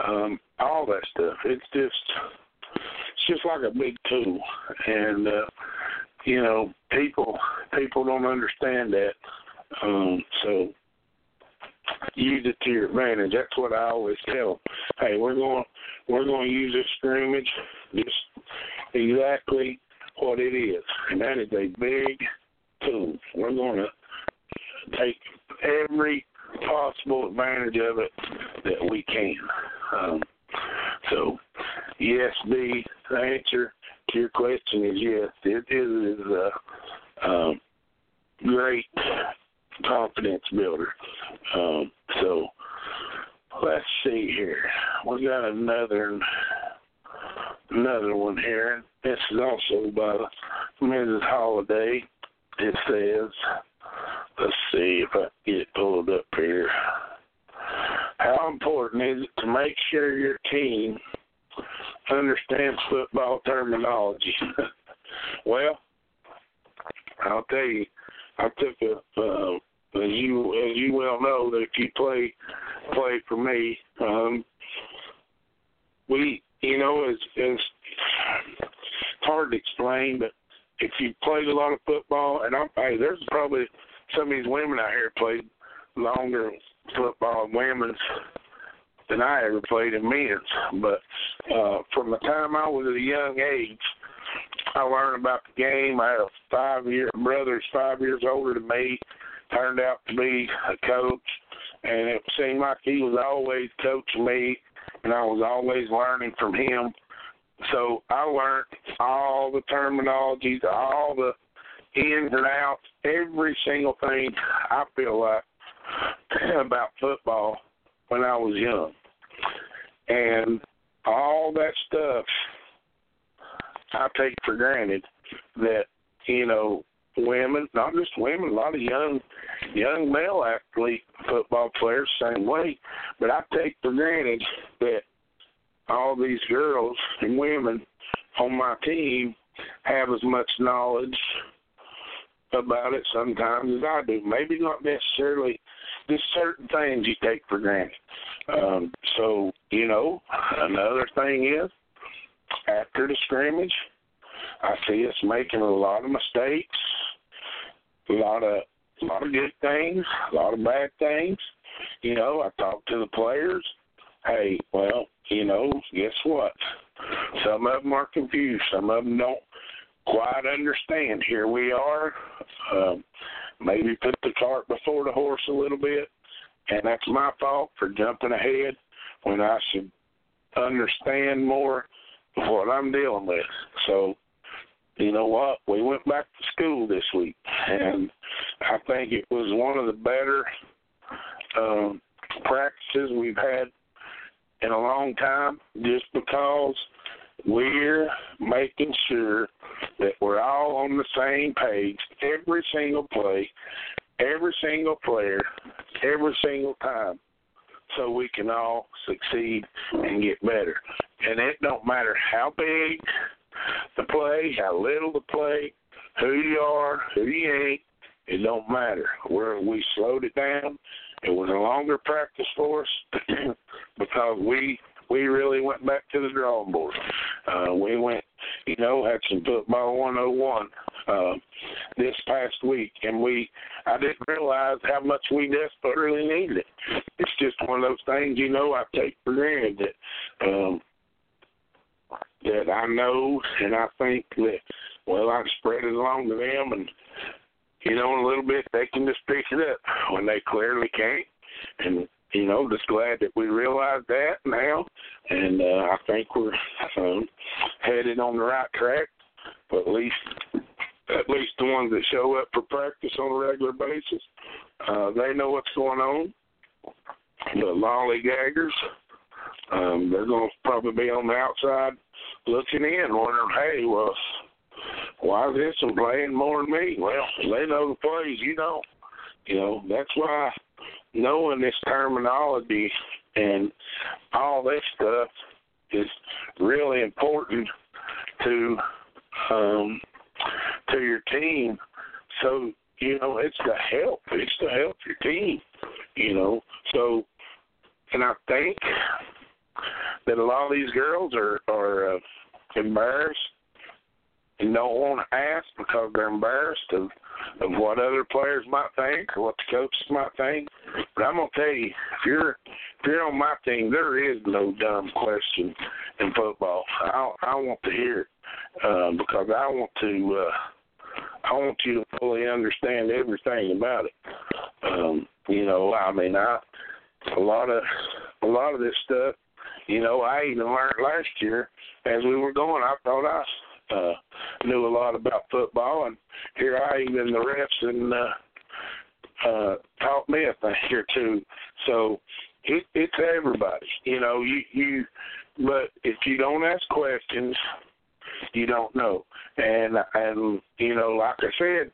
um, all that stuff. It's just it's just like a big tool, and uh, you know people people don't understand that. Um, so use it to your advantage. That's what I always tell them. Hey, we're going we're going to use this scrimmage just exactly what it is, and that is a big tool. We're going to take every possible advantage of it that we can. Um, so, yes, the answer to your question is yes. It is a um, great confidence builder. Um, so, let's see here. We got another another one here. This is also by Mrs. Holiday. It says, let's see if I can get it pulled up here. How important is it to make sure your team understands football terminology? well, I'll tell you, I took a uh, as you as you well know that if you play play for me, um, we you know, it's, it's hard to explain, but if you played a lot of football, and I'm, hey, there's probably some of these women out here played longer football women's than I ever played in men's. But uh, from the time I was at a young age, I learned about the game. I had a five year brother, five years older than me, turned out to be a coach, and it seemed like he was always coaching me and I was always learning from him. So I learned all the terminologies, all the ins and outs, every single thing I feel like about football when I was young. And all that stuff I take for granted that, you know, women, not just women, a lot of young young male athlete football players same way. But I take for granted that all these girls and women on my team have as much knowledge about it sometimes as I do. Maybe not necessarily just certain things you take for granted. Um, so, you know, another thing is after the scrimmage, I see us making a lot of mistakes, a lot of a lot of good things, a lot of bad things. You know, I talk to the players. Hey, well, you know, guess what? Some of them are confused. Some of them don't quite understand. Here we are. Um, maybe put the cart before the horse a little bit, and that's my fault for jumping ahead when I should understand more of what I'm dealing with. So, you know what? We went back to school this week, and I think it was one of the better um, practices we've had in a long time, just because we're making sure that we're all on the same page every single play, every single player, every single time, so we can all succeed and get better. And it don't matter how big the play, how little the play, who you are, who you ain't, it don't matter. Where we slowed it down. It was a longer practice for us because we we really went back to the drawing board. Uh, we went, you know, had some football 101 uh, this past week, and we I didn't realize how much we desperately needed it. It's just one of those things, you know, I take for granted that um, that I know, and I think that well, I spread it along to them, and you know, in a little bit they can just pick it up when they clearly can't, and you know, just glad that we realize that now, and uh, I think we're um, headed on the right track. But at least, at least the ones that show up for practice on a regular basis, uh, they know what's going on. The lollygaggers, um, they're going to probably be on the outside looking in, wondering, hey, well, why is this one playing more than me? Well, they know the plays, you know. You know, that's why knowing this terminology and all this stuff is really important to um to your team so you know it's to help it's to help your team you know so and i think that a lot of these girls are are uh, embarrassed and don't want to ask because they're embarrassed of of what other players might think or what the coaches might think. But I'm gonna tell you, if you're if you're on my team, there is no dumb question in football. I I want to hear it uh, because I want to uh, I want you to fully understand everything about it. Um, you know, I mean, I a lot of a lot of this stuff. You know, I even learned last year as we were going. I thought I uh, knew a lot about football, and here I even the refs and uh, uh, taught me a thing or two. So it, it's everybody, you know. You you, but if you don't ask questions, you don't know. And and you know, like I said,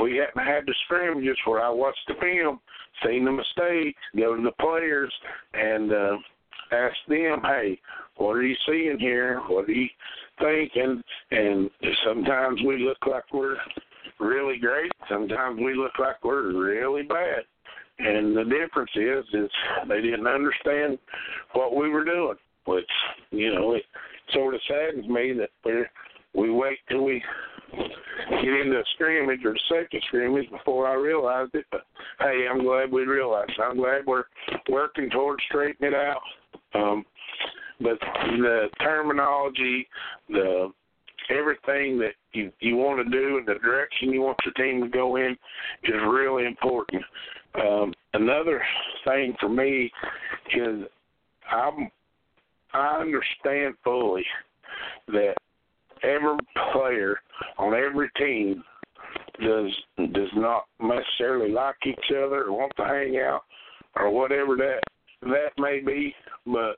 we hadn't had the scrimmages where I watched the film, seen the mistakes, go to the players, and uh, ask them, hey, what are you seeing here? What are you thinking? And sometimes we look like we're really great. Sometimes we look like we're really bad. And the difference is, is they didn't understand what we were doing, which you know it sort of saddens me that we we wait till we get into a scrimmage or the second scrimmage before I realized it. But hey, I'm glad we realized. I'm glad we're working towards straightening it out. Um, but the terminology, the everything that you you want to do and the direction you want your team to go in is really important. Um, another thing for me is I'm I understand fully that every player on every team does does not necessarily like each other or want to hang out or whatever that that may be, but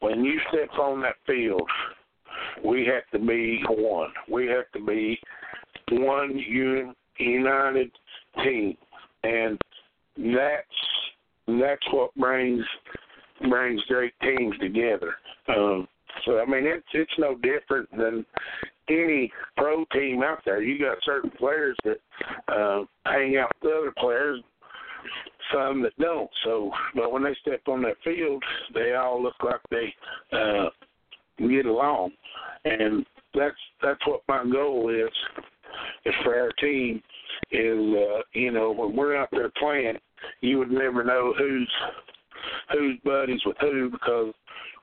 when you step on that field, we have to be one. We have to be one un, united team, and that's that's what brings brings great teams together. Um, so I mean, it's it's no different than any pro team out there. You got certain players that uh, hang out with other players, some that don't. So, but when they step on that field, they all look like they uh, get along. And that's that's what my goal is. Is for our team is uh, you know when we're out there playing, you would never know who's who's buddies with who because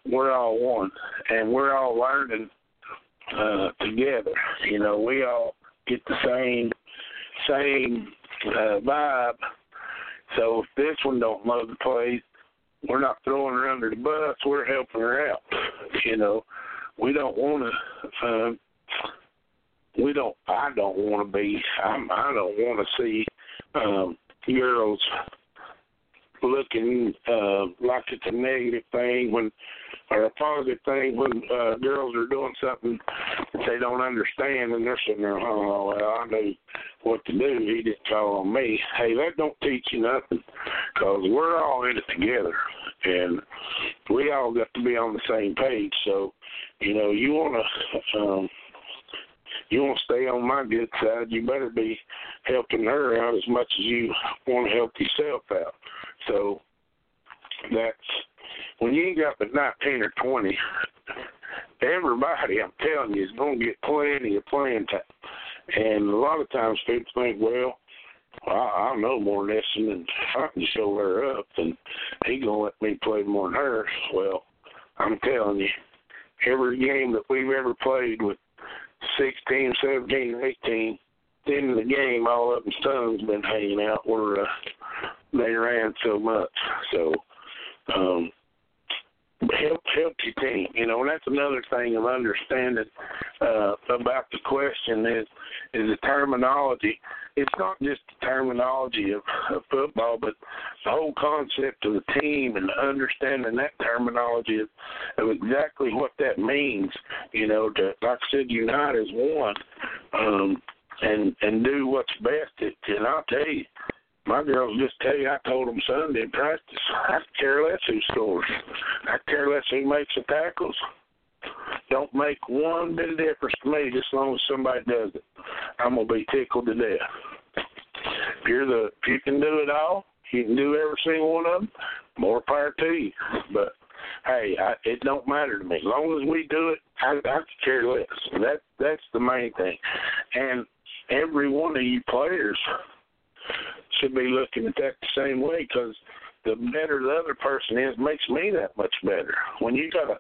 we're all one and we're all learning uh together. You know, we all get the same same uh vibe. So if this one don't love the place, we're not throwing her under the bus, we're helping her out. You know. We don't wanna um we don't I don't wanna be I'm I don't wanna see um girls looking uh like it's a negative thing when or a positive thing when uh girls are doing something that they don't understand and they're sitting there, oh well I knew what to do. He didn't call on me. Hey, that don't teach you nothing because we're all in it together and we all got to be on the same page. So, you know, you want to um, you want to stay on my good side. You better be helping her out as much as you want to help yourself out. So that's when you ain't got the nineteen or twenty. Everybody, I'm telling you, is going to get plenty of playing time. And a lot of times people think, well, I, I know more than this, and I can show her up, and he gonna let me play more than her. Well, I'm telling you, every game that we've ever played with 16, 17, 18, end of the game, all of them tongues been hanging out where uh, they ran so much. So, um, help help your team. You know, and that's another thing of understanding uh, about the question is is the terminology. It's not just the terminology of, of football, but the whole concept of the team and understanding that terminology of, of exactly what that means. You know, to like I said, unite as one, um, and and do what's best. And I'll tell you, my girls just tell you I told them Sunday in practice. I care less who scores. I care less who makes the tackles. Don't make one bit of difference to me just as long as somebody does it. I'm gonna be tickled to death. If you're the if you can do it all, you can do every single one of them. More power to you. But hey, I, it don't matter to me. As long as we do it, I, I care less. That that's the main thing. And every one of you players should be looking at that the same way because the better the other person is makes me that much better. When you got a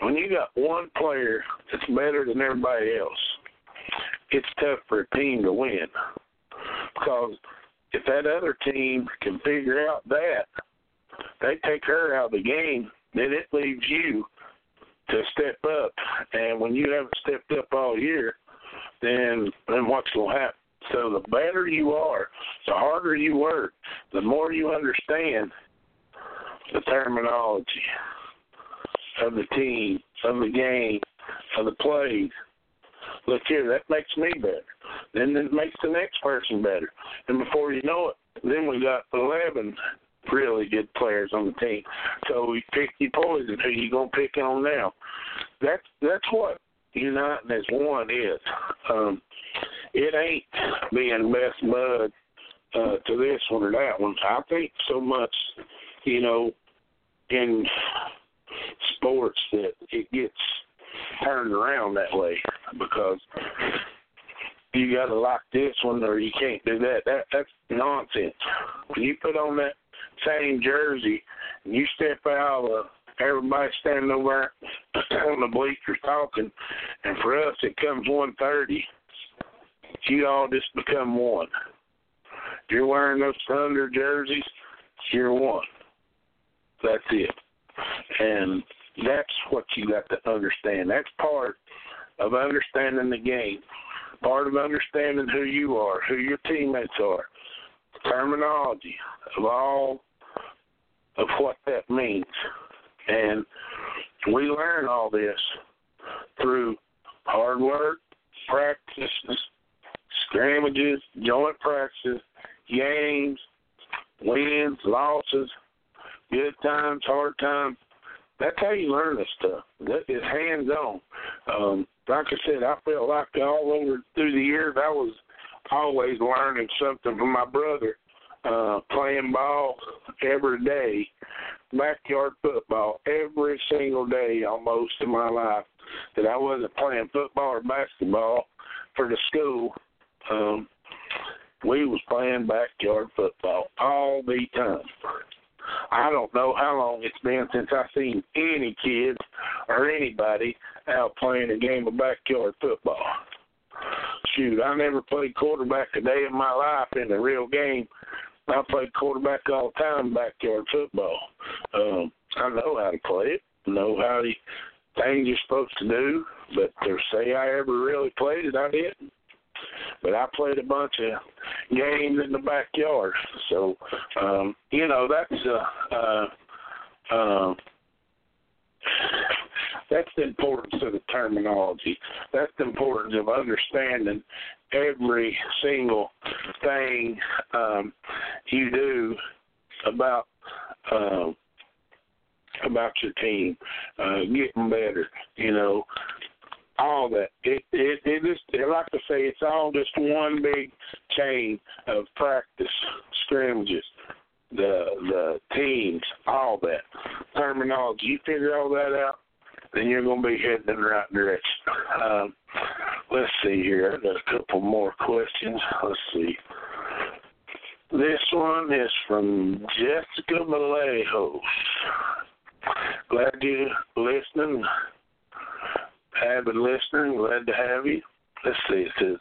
when you got one player that's better than everybody else, it's tough for a team to win. Because if that other team can figure out that, they take her out of the game, then it leaves you to step up. And when you haven't stepped up all year, then then what's gonna happen? So the better you are, the harder you work, the more you understand the terminology of the team, of the game, of the plays. Look here, that makes me better. Then it makes the next person better. And before you know it, then we got eleven really good players on the team. So we pick your poison. Who you gonna pick on now? That's that's what uniting as one is. Um, it ain't being best bud uh, to this one or that one. I think so much, you know, in sports that it gets turned around that way because you got to like this one or you can't do that. That that's nonsense. When you put on that same jersey and you step out of everybody standing over on the bleachers talking, and for us it comes one thirty you all just become one. If you're wearing those Thunder jerseys, you're one. That's it. And that's what you got to understand. That's part of understanding the game, part of understanding who you are, who your teammates are, terminology of all of what that means. And we learn all this through hard work, practice, scrimmages, joint practices, games, wins, losses, good times, hard times. That's how you learn this stuff. That is hands on. Um, like I said, I felt like all over through the years I was always learning something from my brother, uh, playing ball every day, backyard football every single day almost in my life. that I wasn't playing football or basketball for the school. Um, we was playing backyard football all the time. I don't know how long it's been since I seen any kids or anybody out playing a game of backyard football. Shoot, I never played quarterback a day in my life in a real game. I played quarterback all the time backyard football. Um, I know how to play it, know how the things you're supposed to do, but to say I ever really played it, I didn't. But I played a bunch of games in the backyard, so um, you know that's uh, uh, uh, that's the importance of the terminology. That's the importance of understanding every single thing um, you do about uh, about your team, uh, getting better. You know, all that. It it it just like I say, it's all just one big chain of practice, scrimmages, the the teams, all that terminology. You figure all that out, then you're going to be heading in the right direction. Um, let's see here. I've got a couple more questions. Let's see. This one is from Jessica Vallejo. Glad you're listening. Avid listener. Glad to have you. Let's see. It says,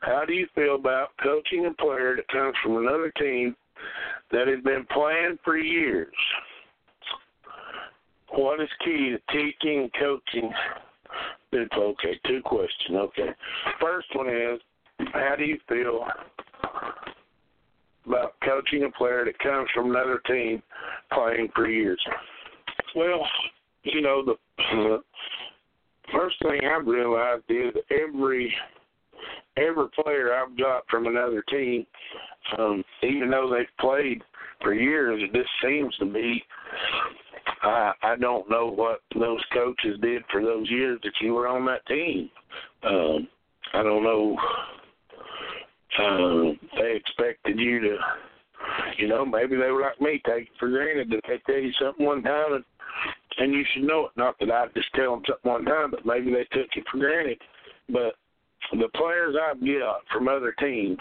How do you feel about coaching a player that comes from another team that has been playing for years? What is key to teaching and coaching? Okay, two questions. Okay. First one is how do you feel about coaching a player that comes from another team playing for years? Well, you know, the uh, first thing I've realized is every every player I've got from another team, um, even though they've played for years, it just seems to be I I don't know what those coaches did for those years that you were on that team. Um, I don't know. Um, they expected you to, you know, maybe they were like me, take it for granted that they tell you something one time and and you should know it. Not that I just tell them something one time, but maybe they took it for granted. But the players I've got from other teams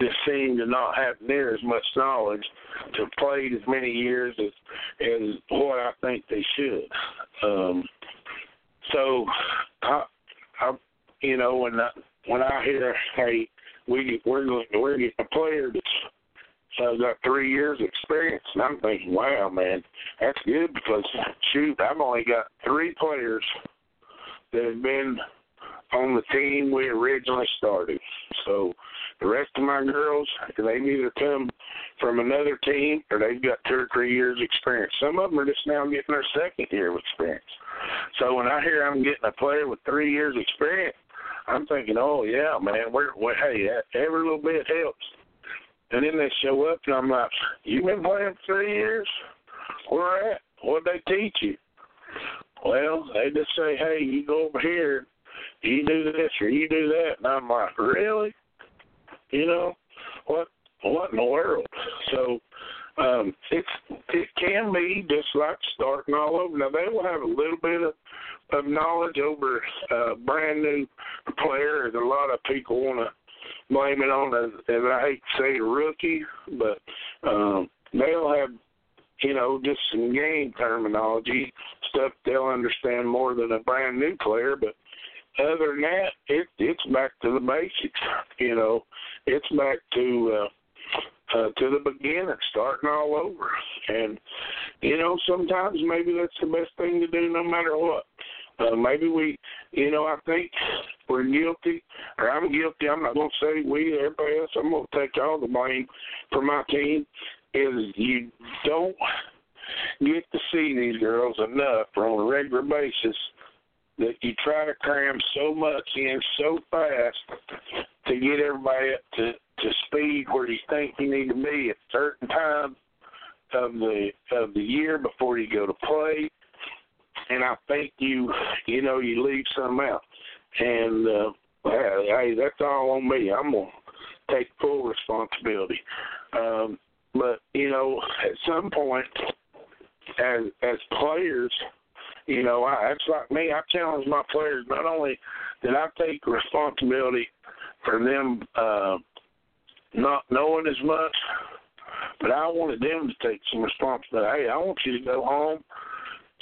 just seem to not have near as much knowledge to played as many years as as what I think they should. Um, so, I, I, you know, when I when I hear, hey, we we're going we're getting a player that's uh, got three years experience, and I'm thinking, wow, man, that's good because shoot, I've only got three players that have been on the team we originally started. So the rest of my girls, they've either come from another team or they've got two or three years experience. Some of them are just now getting their second year of experience. So when I hear I'm getting a player with three years experience, I'm thinking, oh yeah, man, we're, we're hey, every little bit helps. And then they show up and I'm like, you've been playing three years? Where at? What'd they teach you? Well, they just say, hey, you go over here, you do this or you do that, and I'm like, really? You know what? What in the world? So um, it's it can be just like starting all over. Now they will have a little bit of of knowledge over a brand new player. And a lot of people want to blame it on, as, as I hate to say, rookie, but um, they'll have you know just some game terminology stuff they'll understand more than a brand new player, but other than that, it it's back to the basics. You know, it's back to uh, uh, to the beginning, starting all over. And you know, sometimes maybe that's the best thing to do, no matter what. Uh, maybe we, you know, I think we're guilty, or I'm guilty. I'm not going to say we, everybody else. I'm going to take all the blame for my team. Is you don't get to see these girls enough on a regular basis that you try to cram so much in so fast to get everybody up to to speed where you think you need to be at certain times of the of the year before you go to play. And I think you you know you leave some out. And uh, hey, that's all on me. I'm gonna take full responsibility. Um, but you know, at some point, as as players, you know, I, it's like me. I challenge my players. Not only did I take responsibility for them uh, not knowing as much, but I wanted them to take some responsibility. Hey, I want you to go home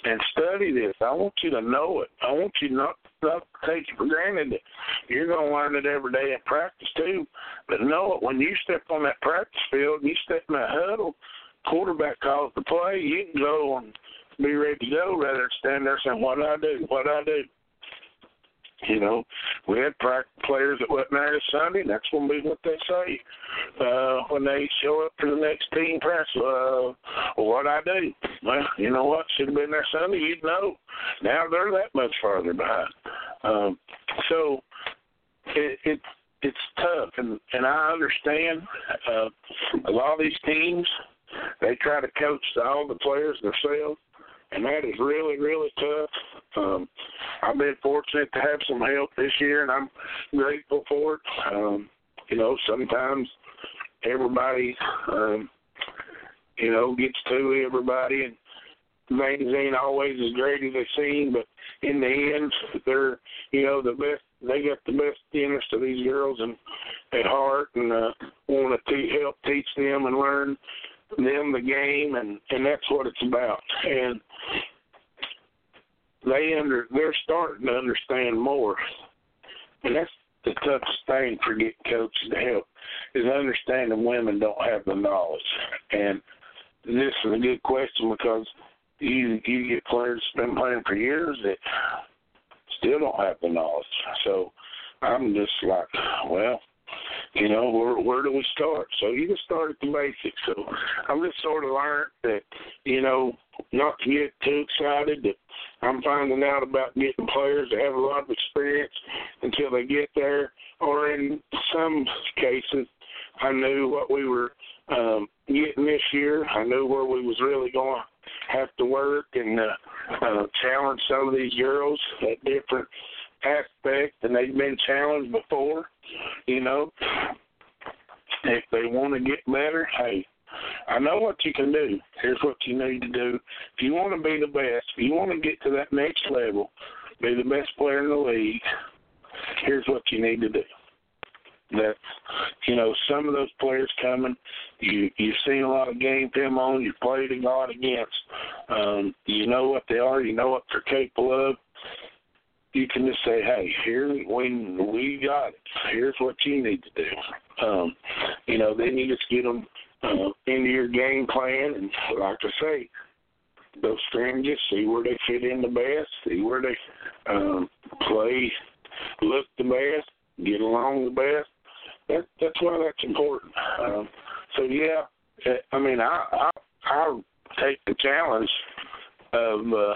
and study this. I want you to know it. I want you not not take it for granted you're going to learn it every day in practice too. But know it when you step on that practice field and you step in that huddle, quarterback calls the play, you can go and be ready to go rather than stand there saying, "What I do? What I do?" You know, we had players that wasn't there Sunday, and that's going to be what they say uh, when they show up for the next team press. Uh, what I do? Well, you know what? Should have been there Sunday. You'd know. Now they're that much farther behind. Um, so it, it it's tough, and and I understand. Uh, a lot of these teams they try to coach all the players themselves and that is really, really tough. Um, I've been fortunate to have some help this year, and I'm grateful for it. Um, you know, sometimes everybody, um, you know, gets to everybody, and things ain't always as great as they seem. But in the end, they're, you know, the best. They got the best interest of these girls and at heart, and uh, want to te- help teach them and learn them the game, and and that's what it's about. And they under they're starting to understand more, and that's the toughest thing for getting coaches to help is understanding women don't have the knowledge. And this is a good question because you you get players that's been playing for years that still don't have the knowledge. So I'm just like, well, you know, where where do we start? So you just start at the basics. So I've just sort of learned that, you know, not to get too excited that I'm finding out about getting players that have a lot of experience until they get there. Or in some cases, I knew what we were um, getting this year. I knew where we was really going to have to work and uh, uh, challenge some of these girls at different aspects, and they've been challenged before. You know, if they want to get better, hey, I know what you can do. Here's what you need to do. If you want to be the best, if you want to get to that next level, be the best player in the league, here's what you need to do. That you know, some of those players coming, you you've seen a lot of game film on, you've played a lot against. Um, you know what they are, you know what they're capable of you can just say, "Hey, here when we got it. Here's what you need to do." Um, you know, then you just get them uh, into your game plan, and like I say, those scrimmages, see where they fit in the best, see where they um, play, look the best, get along the best. That that's why that's important. Um, so yeah, I mean, I I, I take the challenge of uh,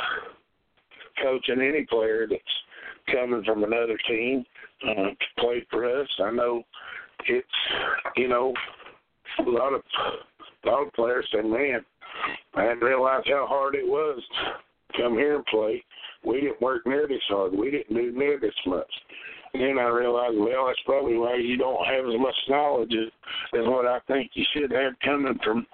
coaching any player that's coming from another team uh, to play for us. I know it's you know a lot of a lot of players say, "Man, I didn't realize how hard it was to come here and play. We didn't work near this hard. We didn't do near this much." And then I realized, well, that's probably why you don't have as much knowledge as, as what I think you should have coming from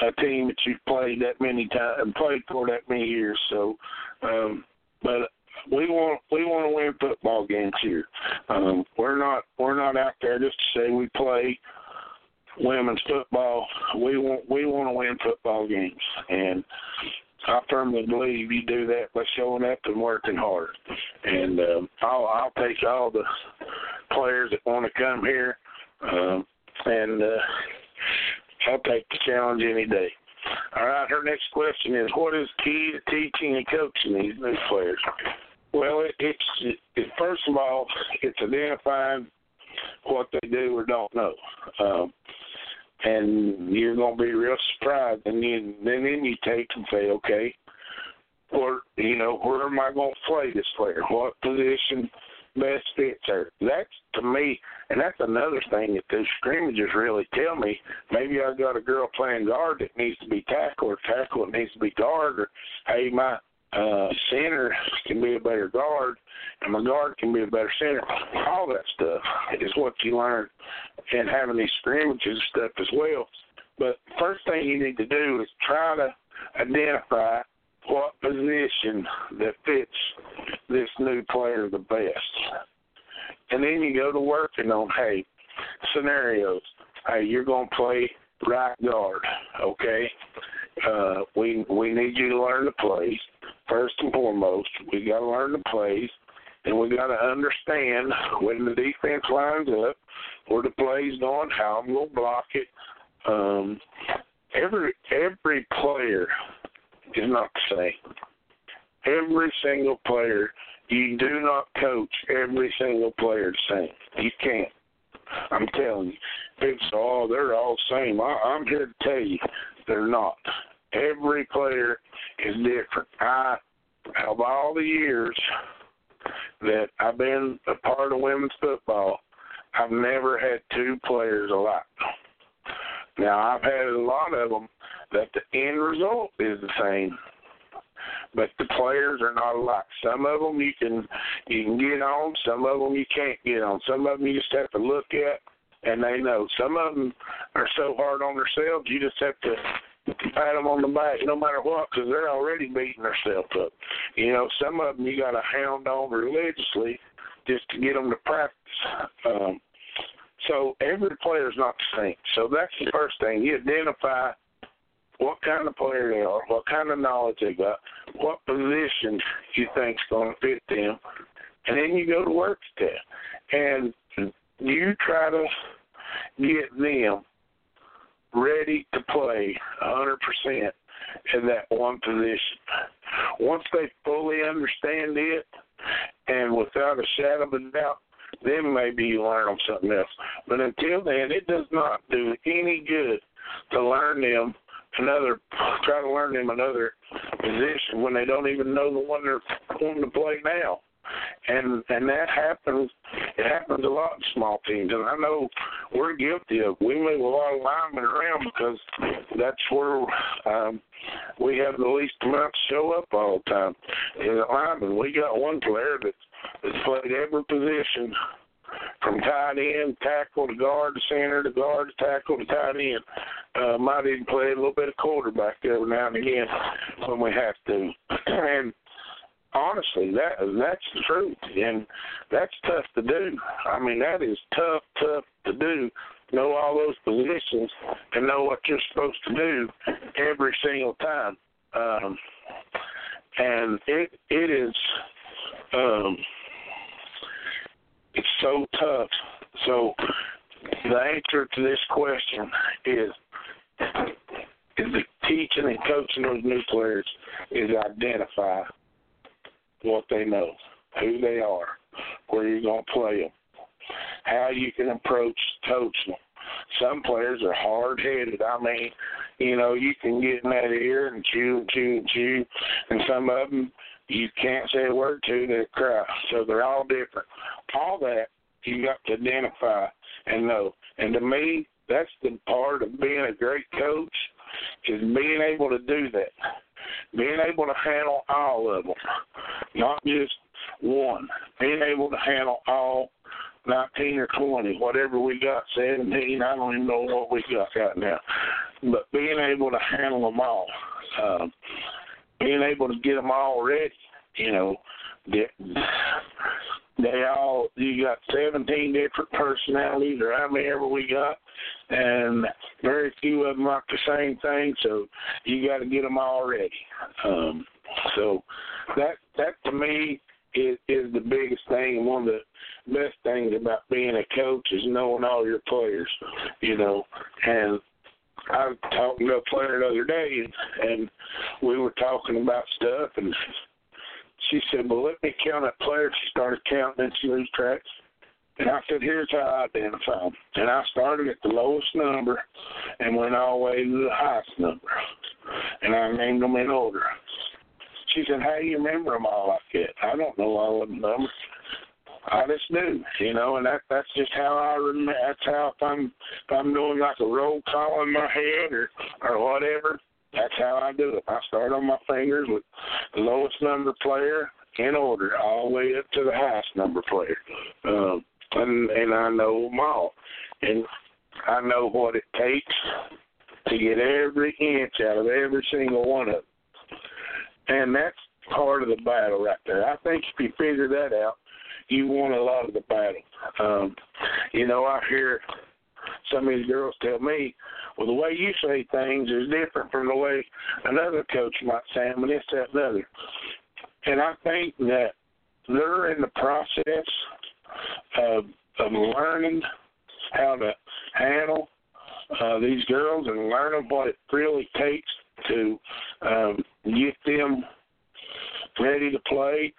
a team that you've played that many times, played for that many years. So, um, but we want we want to win football games here. Um, we're not we're not out there just to say we play women's football. We want we want to win football games, and I firmly believe you do that by showing up and working hard. And um, I'll I'll take all the players that want to come here, um, and uh, I'll take the challenge any day. All right, her next question is, what is key to teaching and coaching these new players? Well, it, it's it, first of all, it's identifying what they do or don't know, um, and you're to be real surprised. And then then then you take and say, okay, or you know, where am I to play this player? What position best fits her? That's to me, and that's another thing that those scrimmages really tell me. Maybe I got a girl playing guard that needs to be tackle, or tackle that needs to be guard, or hey, my uh, center can be a better guard, and my guard can be a better center. All that stuff is what you learn in having these scrimmages and stuff as well. But first thing you need to do is try to identify what position that fits this new player the best. And then you go to working on, hey, scenarios. Hey, you're going to play right guard, okay? Uh, we we need you to learn the plays first and foremost. We got to learn the plays, and we got to understand when the defense lines up, where the play's going, how I'm to block it. Um, every every player is not the same. Every single player, you do not coach every single player the same. You can't. I'm telling you. Say, oh, they're all the same. I, I'm here to tell you, they're not. Every player is different. I, of all the years that I've been a part of women's football, I've never had two players alike. Now I've had a lot of them that the end result is the same, but the players are not alike. Some of them you can you can get on, some of them you can't get on. Some of them you just have to look at and they know. Some of them are so hard on themselves you just have to pat them on the back no matter what because they're already beating themselves up. You know, some of them you got to hound on religiously just to get them to practice. Um, so every player is not the same. So that's the first thing. You identify what kind of player they are, what kind of knowledge they got, what position you think's going to fit them, and then you go to work at that. And you try to get them ready to play 100% in that one position. Once they fully understand it, and without a shadow of a doubt, then maybe you learn them something else. But until then, it does not do any good to learn them another, try to learn them another position when they don't even know the one they're going to play now. And and that happens. It happens a lot in small teams, and I know we're guilty of. We move a lot of linemen around because that's where um, we have the least amount to show up all the time. Is linemen. We got one player that's that's played every position from tight end, tackle to guard to center to guard to tackle to tight end. Uh, might even play a little bit of quarterback every now and again when we have to. and honestly, that that's the truth, and that's tough to do. I mean, that is tough, tough to do. Know all those positions and know what you're supposed to do every single time. Um, and it it is um, it's so tough. So the answer to this question is is the teaching and coaching those new players is identify what they know, who they are, where you're going to play them, how you can approach coach them. Some players are hard headed. I mean, you know, you can get in that ear and chew and chew and chew, and some of them you can't say a word to, they cry. So they're all different. All that you got to identify and know. And to me, that's the part of being a great coach is being able to do that being able to handle all of them, not just one, being able to handle all 19 or 20, whatever we got, 17, I don't even know what we got right now, but being able to handle them all, um, being able to get them all ready, you know, they, they all, you got 17 different personalities or how many ever we got, and very few of them like the same thing. So you got to get them all ready. Um, so that that to me is is the biggest thing, and one of the best things about being a coach is knowing all your players. You know, and I was talking to a player the other day, and, and we were talking about stuff, and she said, "Well, let me count that player." She started counting, and she lose tracks. And I said, here's how I identify them. And I started at the lowest number and went all the way to the highest number. And I named them in order. She said, how do you remember them all like that? I don't know all of the numbers. I just do, you know, and that that's just how I remember. That's how if I'm if I'm doing like a roll call in my head or or whatever, that's how I do it. I start on my fingers with the lowest number player in order, all the way up to the highest number player. Um, and and I know them all, and I know what it takes to get every inch out of every single one of them. And that's part of the battle right there. I think if you figure that out, you won a lot of the battle. Um, you know, I hear some of these girls tell me, well, the way you say things is different from the way another coach might say them, and this, that, and other. And I think that they're in the process of of learning how to handle uh, these girls and learning what it really takes to um, get them ready to play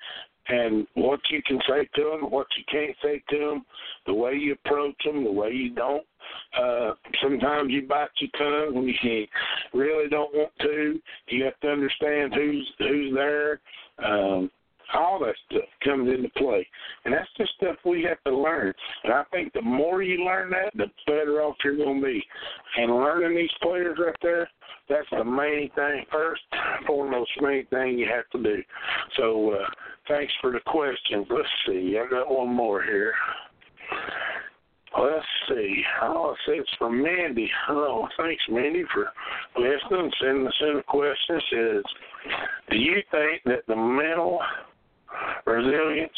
and what you can say to them, what you can't say to them, the way you approach them, the way you don't. Uh, sometimes you bite your tongue when you really don't want to. You have to understand who's who's there. Um, all that stuff comes into play. And that's just stuff we have to learn. And I think the more you learn that, the better off you're going to be. And learning these players right there, that's the main thing, first, foremost main thing you have to do. So uh, thanks for the questions. Let's see. I got one more here. Let's see. Oh, it says from Mandy. Oh, thanks, Mandy, for listening. Sending us in a question. It says, do you think that the mental resilience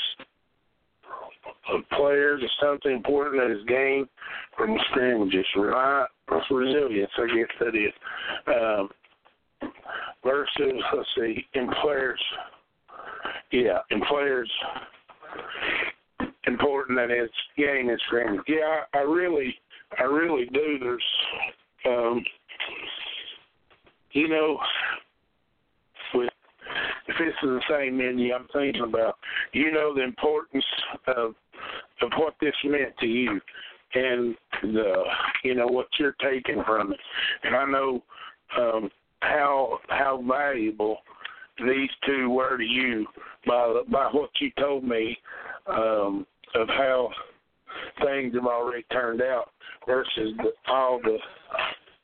of players is something important that is gained from scrimmages. Right? Resilience, I guess that is. Um, versus, let's see, in players, yeah, in players, important that is gain and scrimmage. Yeah, I, I really, I really do. There's, um, you know, this is the same menu I'm thinking about, you know the importance of of what this meant to you and the you know what you're taking from it. And I know um how how valuable these two were to you by by what you told me um of how things have already turned out versus the, all the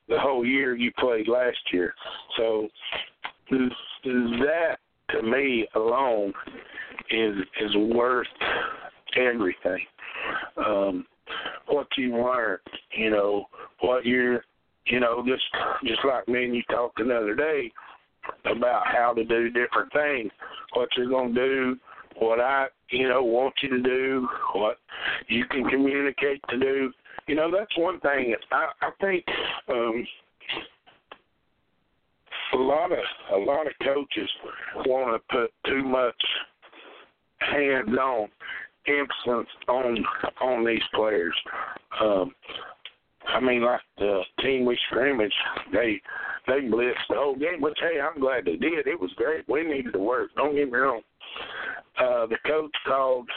the whole year you played last year. So that to me alone is is worth everything. Um, what you learn, you know, what you're, you know, just just like me and you talked another day about how to do different things, what you're gonna do, what I, you know, want you to do, what you can communicate to do. You know, that's one thing. I I think um, a lot of a lot of coaches want to put too much hands on emphasis on on these players. Um, I mean, like the team we scrimmage, they they blitzed the whole game. Which hey, I'm glad they did. It was great. We needed to work. Don't get me wrong. Uh, the coach called.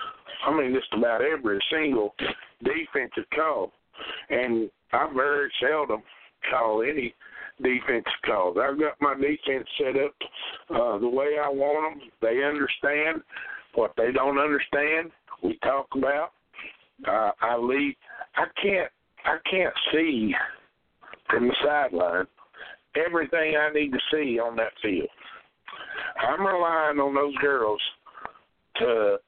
I mean, just about every single defensive call, and I very seldom call any defense calls. I've got my defense set up uh, the way I want them. They understand what they don't understand. We talk about. Uh, I lead. I can't. I can't see from the sideline everything I need to see on that field. I'm relying on those girls to,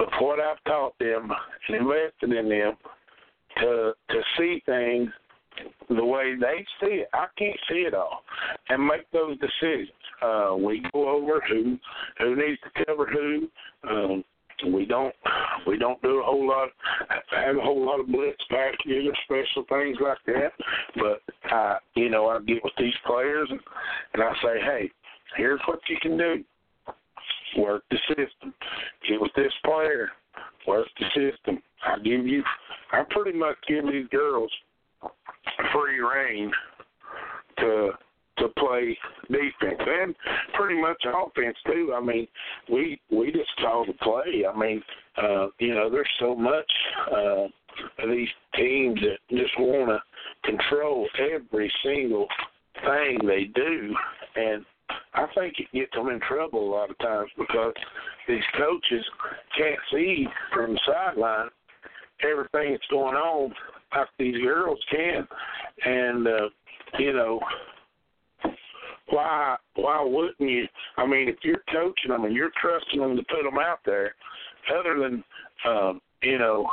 of what I've taught them and invested in them, to to see things the way they see it. I can't see it all, and make those decisions. Uh, we go over who who needs to cover who. Um, we don't we don't do a whole lot have a whole lot of blitz packages or special things like that. But I you know I get with these players and, and I say, hey, here's what you can do. Work the system. Get with this player. Work the system. I give you. I pretty much give these girls free reign to to play defense and pretty much offense too. I mean, we we just call the play. I mean, uh, you know, there's so much uh of these teams that just wanna control every single thing they do and I think it gets them in trouble a lot of times because these coaches can't see from the sideline everything that's going on like these girls can. And uh, you know, why why wouldn't you? I mean, if you're coaching them and you're trusting them to put them out there, other than um, you know,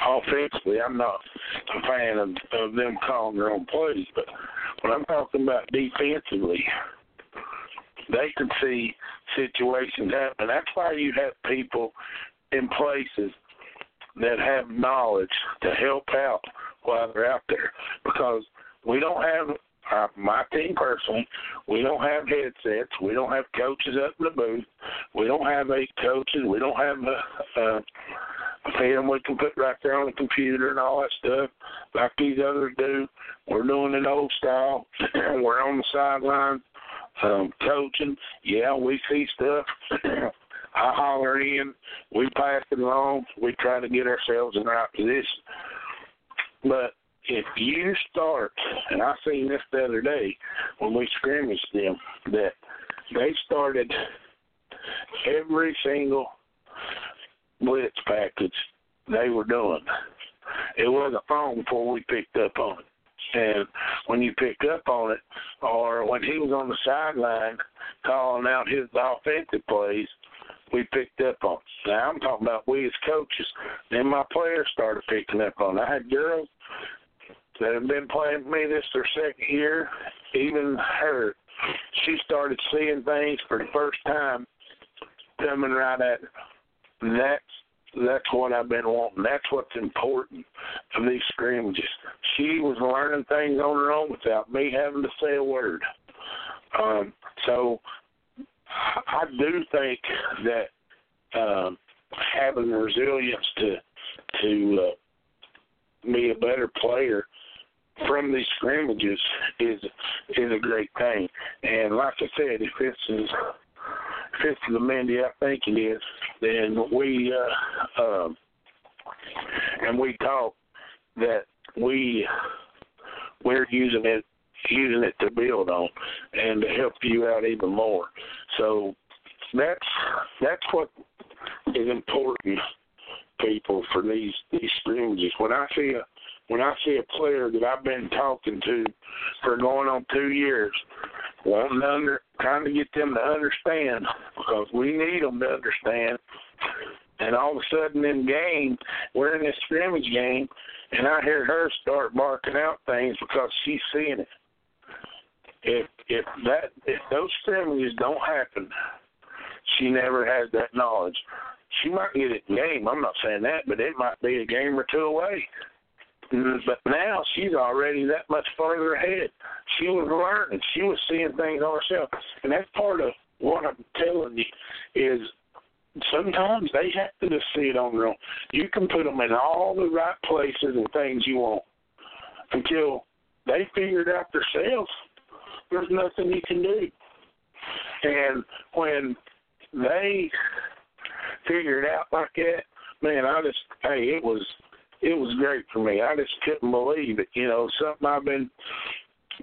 offensively, I'm not a fan of, of them calling their own plays. But when I'm talking about defensively, they can see situations happen. That's why you have people in places that have knowledge to help out while they're out there because we don't have uh, my team personally, we don't have headsets. We don't have coaches up in the booth. We don't have eight coaches. We don't have a, a film we can put right there on the computer and all that stuff like these others do. We're doing it old style. We're on the sideline um, coaching. Yeah, we see stuff. I holler in. We pass it along. We try to get ourselves in the right position. But if you start, and I seen this the other day when we scrimmaged them, that they started every single blitz package they were doing. It wasn't phone before we picked up on it. And when you pick up on it, or when he was on the sideline calling out his offensive plays, we picked up on. Now I'm talking about we as coaches. Then my players started picking up on. I had girls that have been playing with me this their second year, even her, she started seeing things for the first time coming right at her. That's that's what I've been wanting. That's what's important of these scrimmages. She was learning things on her own without me having to say a word. Um, so I do think that um, having resilience to to uh, be a better player from these scrimmages is is a great thing. And like I said, if this is if it's the Mindy I think it is, then we uh, um, and we talk that we we're using it using it to build on and to help you out even more. So that's that's what is important people for these these scrimmages. When I see a when I see a player that I've been talking to for going on two years, wanting to under, trying to get them to understand because we need them to understand. And all of a sudden, in game, we're in this scrimmage game, and I hear her start barking out things because she's seeing it. If if that if those scrimmages don't happen, she never has that knowledge. She might get it game. I'm not saying that, but it might be a game or two away. Mm, but now she's already that much further ahead. She was learning. She was seeing things on herself, and that's part of what I'm telling you is sometimes they have to just see it on their own. You can put them in all the right places and things you want until they figure it out themselves. There's nothing you can do. And when they figure it out like that, man, I just hey, it was it was great for me. I just couldn't believe it. You know, something I've been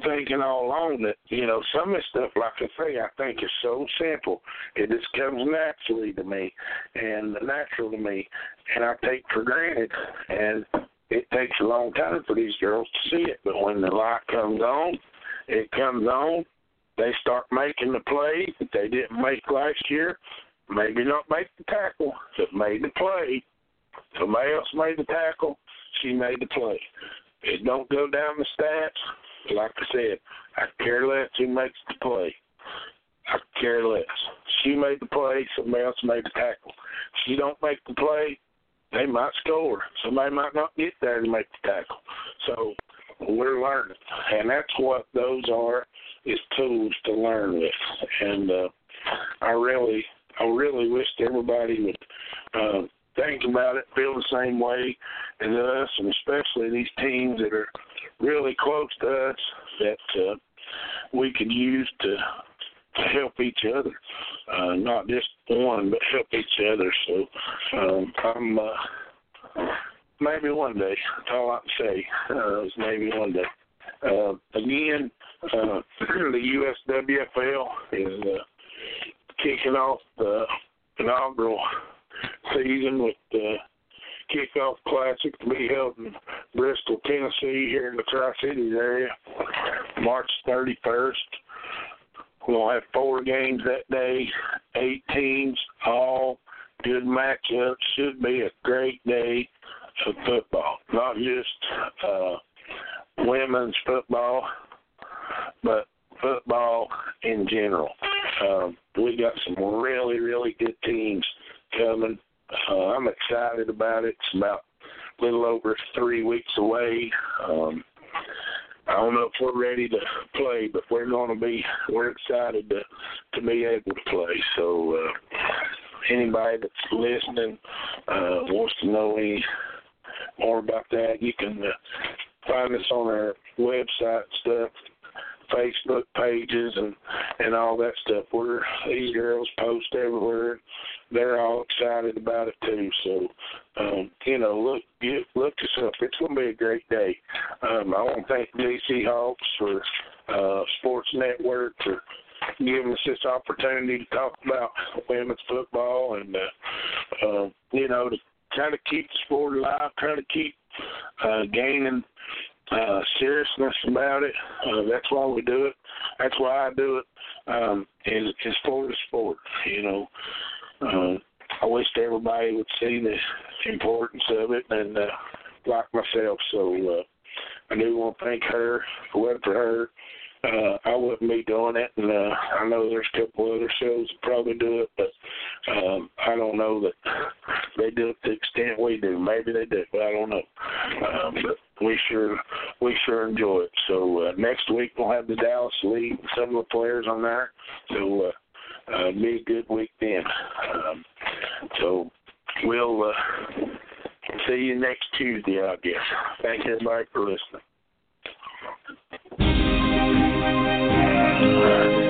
thinking all along that, you know, some of this stuff, like I say, I think is so simple. It just comes naturally to me and natural to me. And I take for granted. And it takes a long time for these girls to see it. But when the light comes on, it comes on. They start making the plays that they didn't mm-hmm. make last year. Maybe not make the tackle, but made the play Somebody else made the tackle. She made the play. It don't go down the stats. Like I said, I care less who makes the play. I care less. She made the play. Somebody else made the tackle. She don't make the play. They might score. Somebody might not get there to make the tackle. So we're learning, and that's what those are is tools to learn with. And uh, I really, I really wish everybody would uh, think about it, feel the same way as us, and especially these teams that are really close to us that uh, we could use to to help each other, uh, not just one, but help each other. So um, I'm uh, maybe one day. That's all I can say. Uh, is maybe one day. Uh, again, uh, the USWFL is uh, kicking off the inaugural season with the kickoff classic to be held in Bristol, Tennessee, here in the Tri Cities area, March 31st. We'll have four games that day, eight teams, all good matchups. Should be a great day of football, not just uh, women's football, but football in general. Um, we got some really, really good teams coming. Uh, I'm excited about it. It's about a little over three weeks away. Um, I don't know if we're ready to play, but we're going to be. We're excited to to be able to play. So uh, anybody that's listening uh, wants to know any more about that, you can uh, find us on our website stuff, Facebook pages, and and all that stuff. We're these girls post everywhere. They're all excited about it too. So, um, you know, look look us up. It's to be a great day. Um, I want to thank JC Hawks for uh, Sports Network for giving us this opportunity to talk about women's football and uh, uh, you know to kind of keep the sport alive, trying to keep uh, gaining uh, seriousness about it. Uh, that's why we do it. That's why I do it. Um, is is for the sport. You know, uh, I wish everybody would see the importance of it and uh, like myself. So uh, I do want to thank her. For her, uh, I wouldn't be doing it. And uh, I know there's a couple other shows that probably do it, but um, I don't know that they do it to the extent we do. Maybe they do, but I don't know. Um, but we sure we sure enjoy it. So uh, next week we'll have the Dallas League, some of the players on there. So uh, uh, be a good week then. Um, so we'll uh, see you next Tuesday, I guess. Thank you, everybody for listening. All right.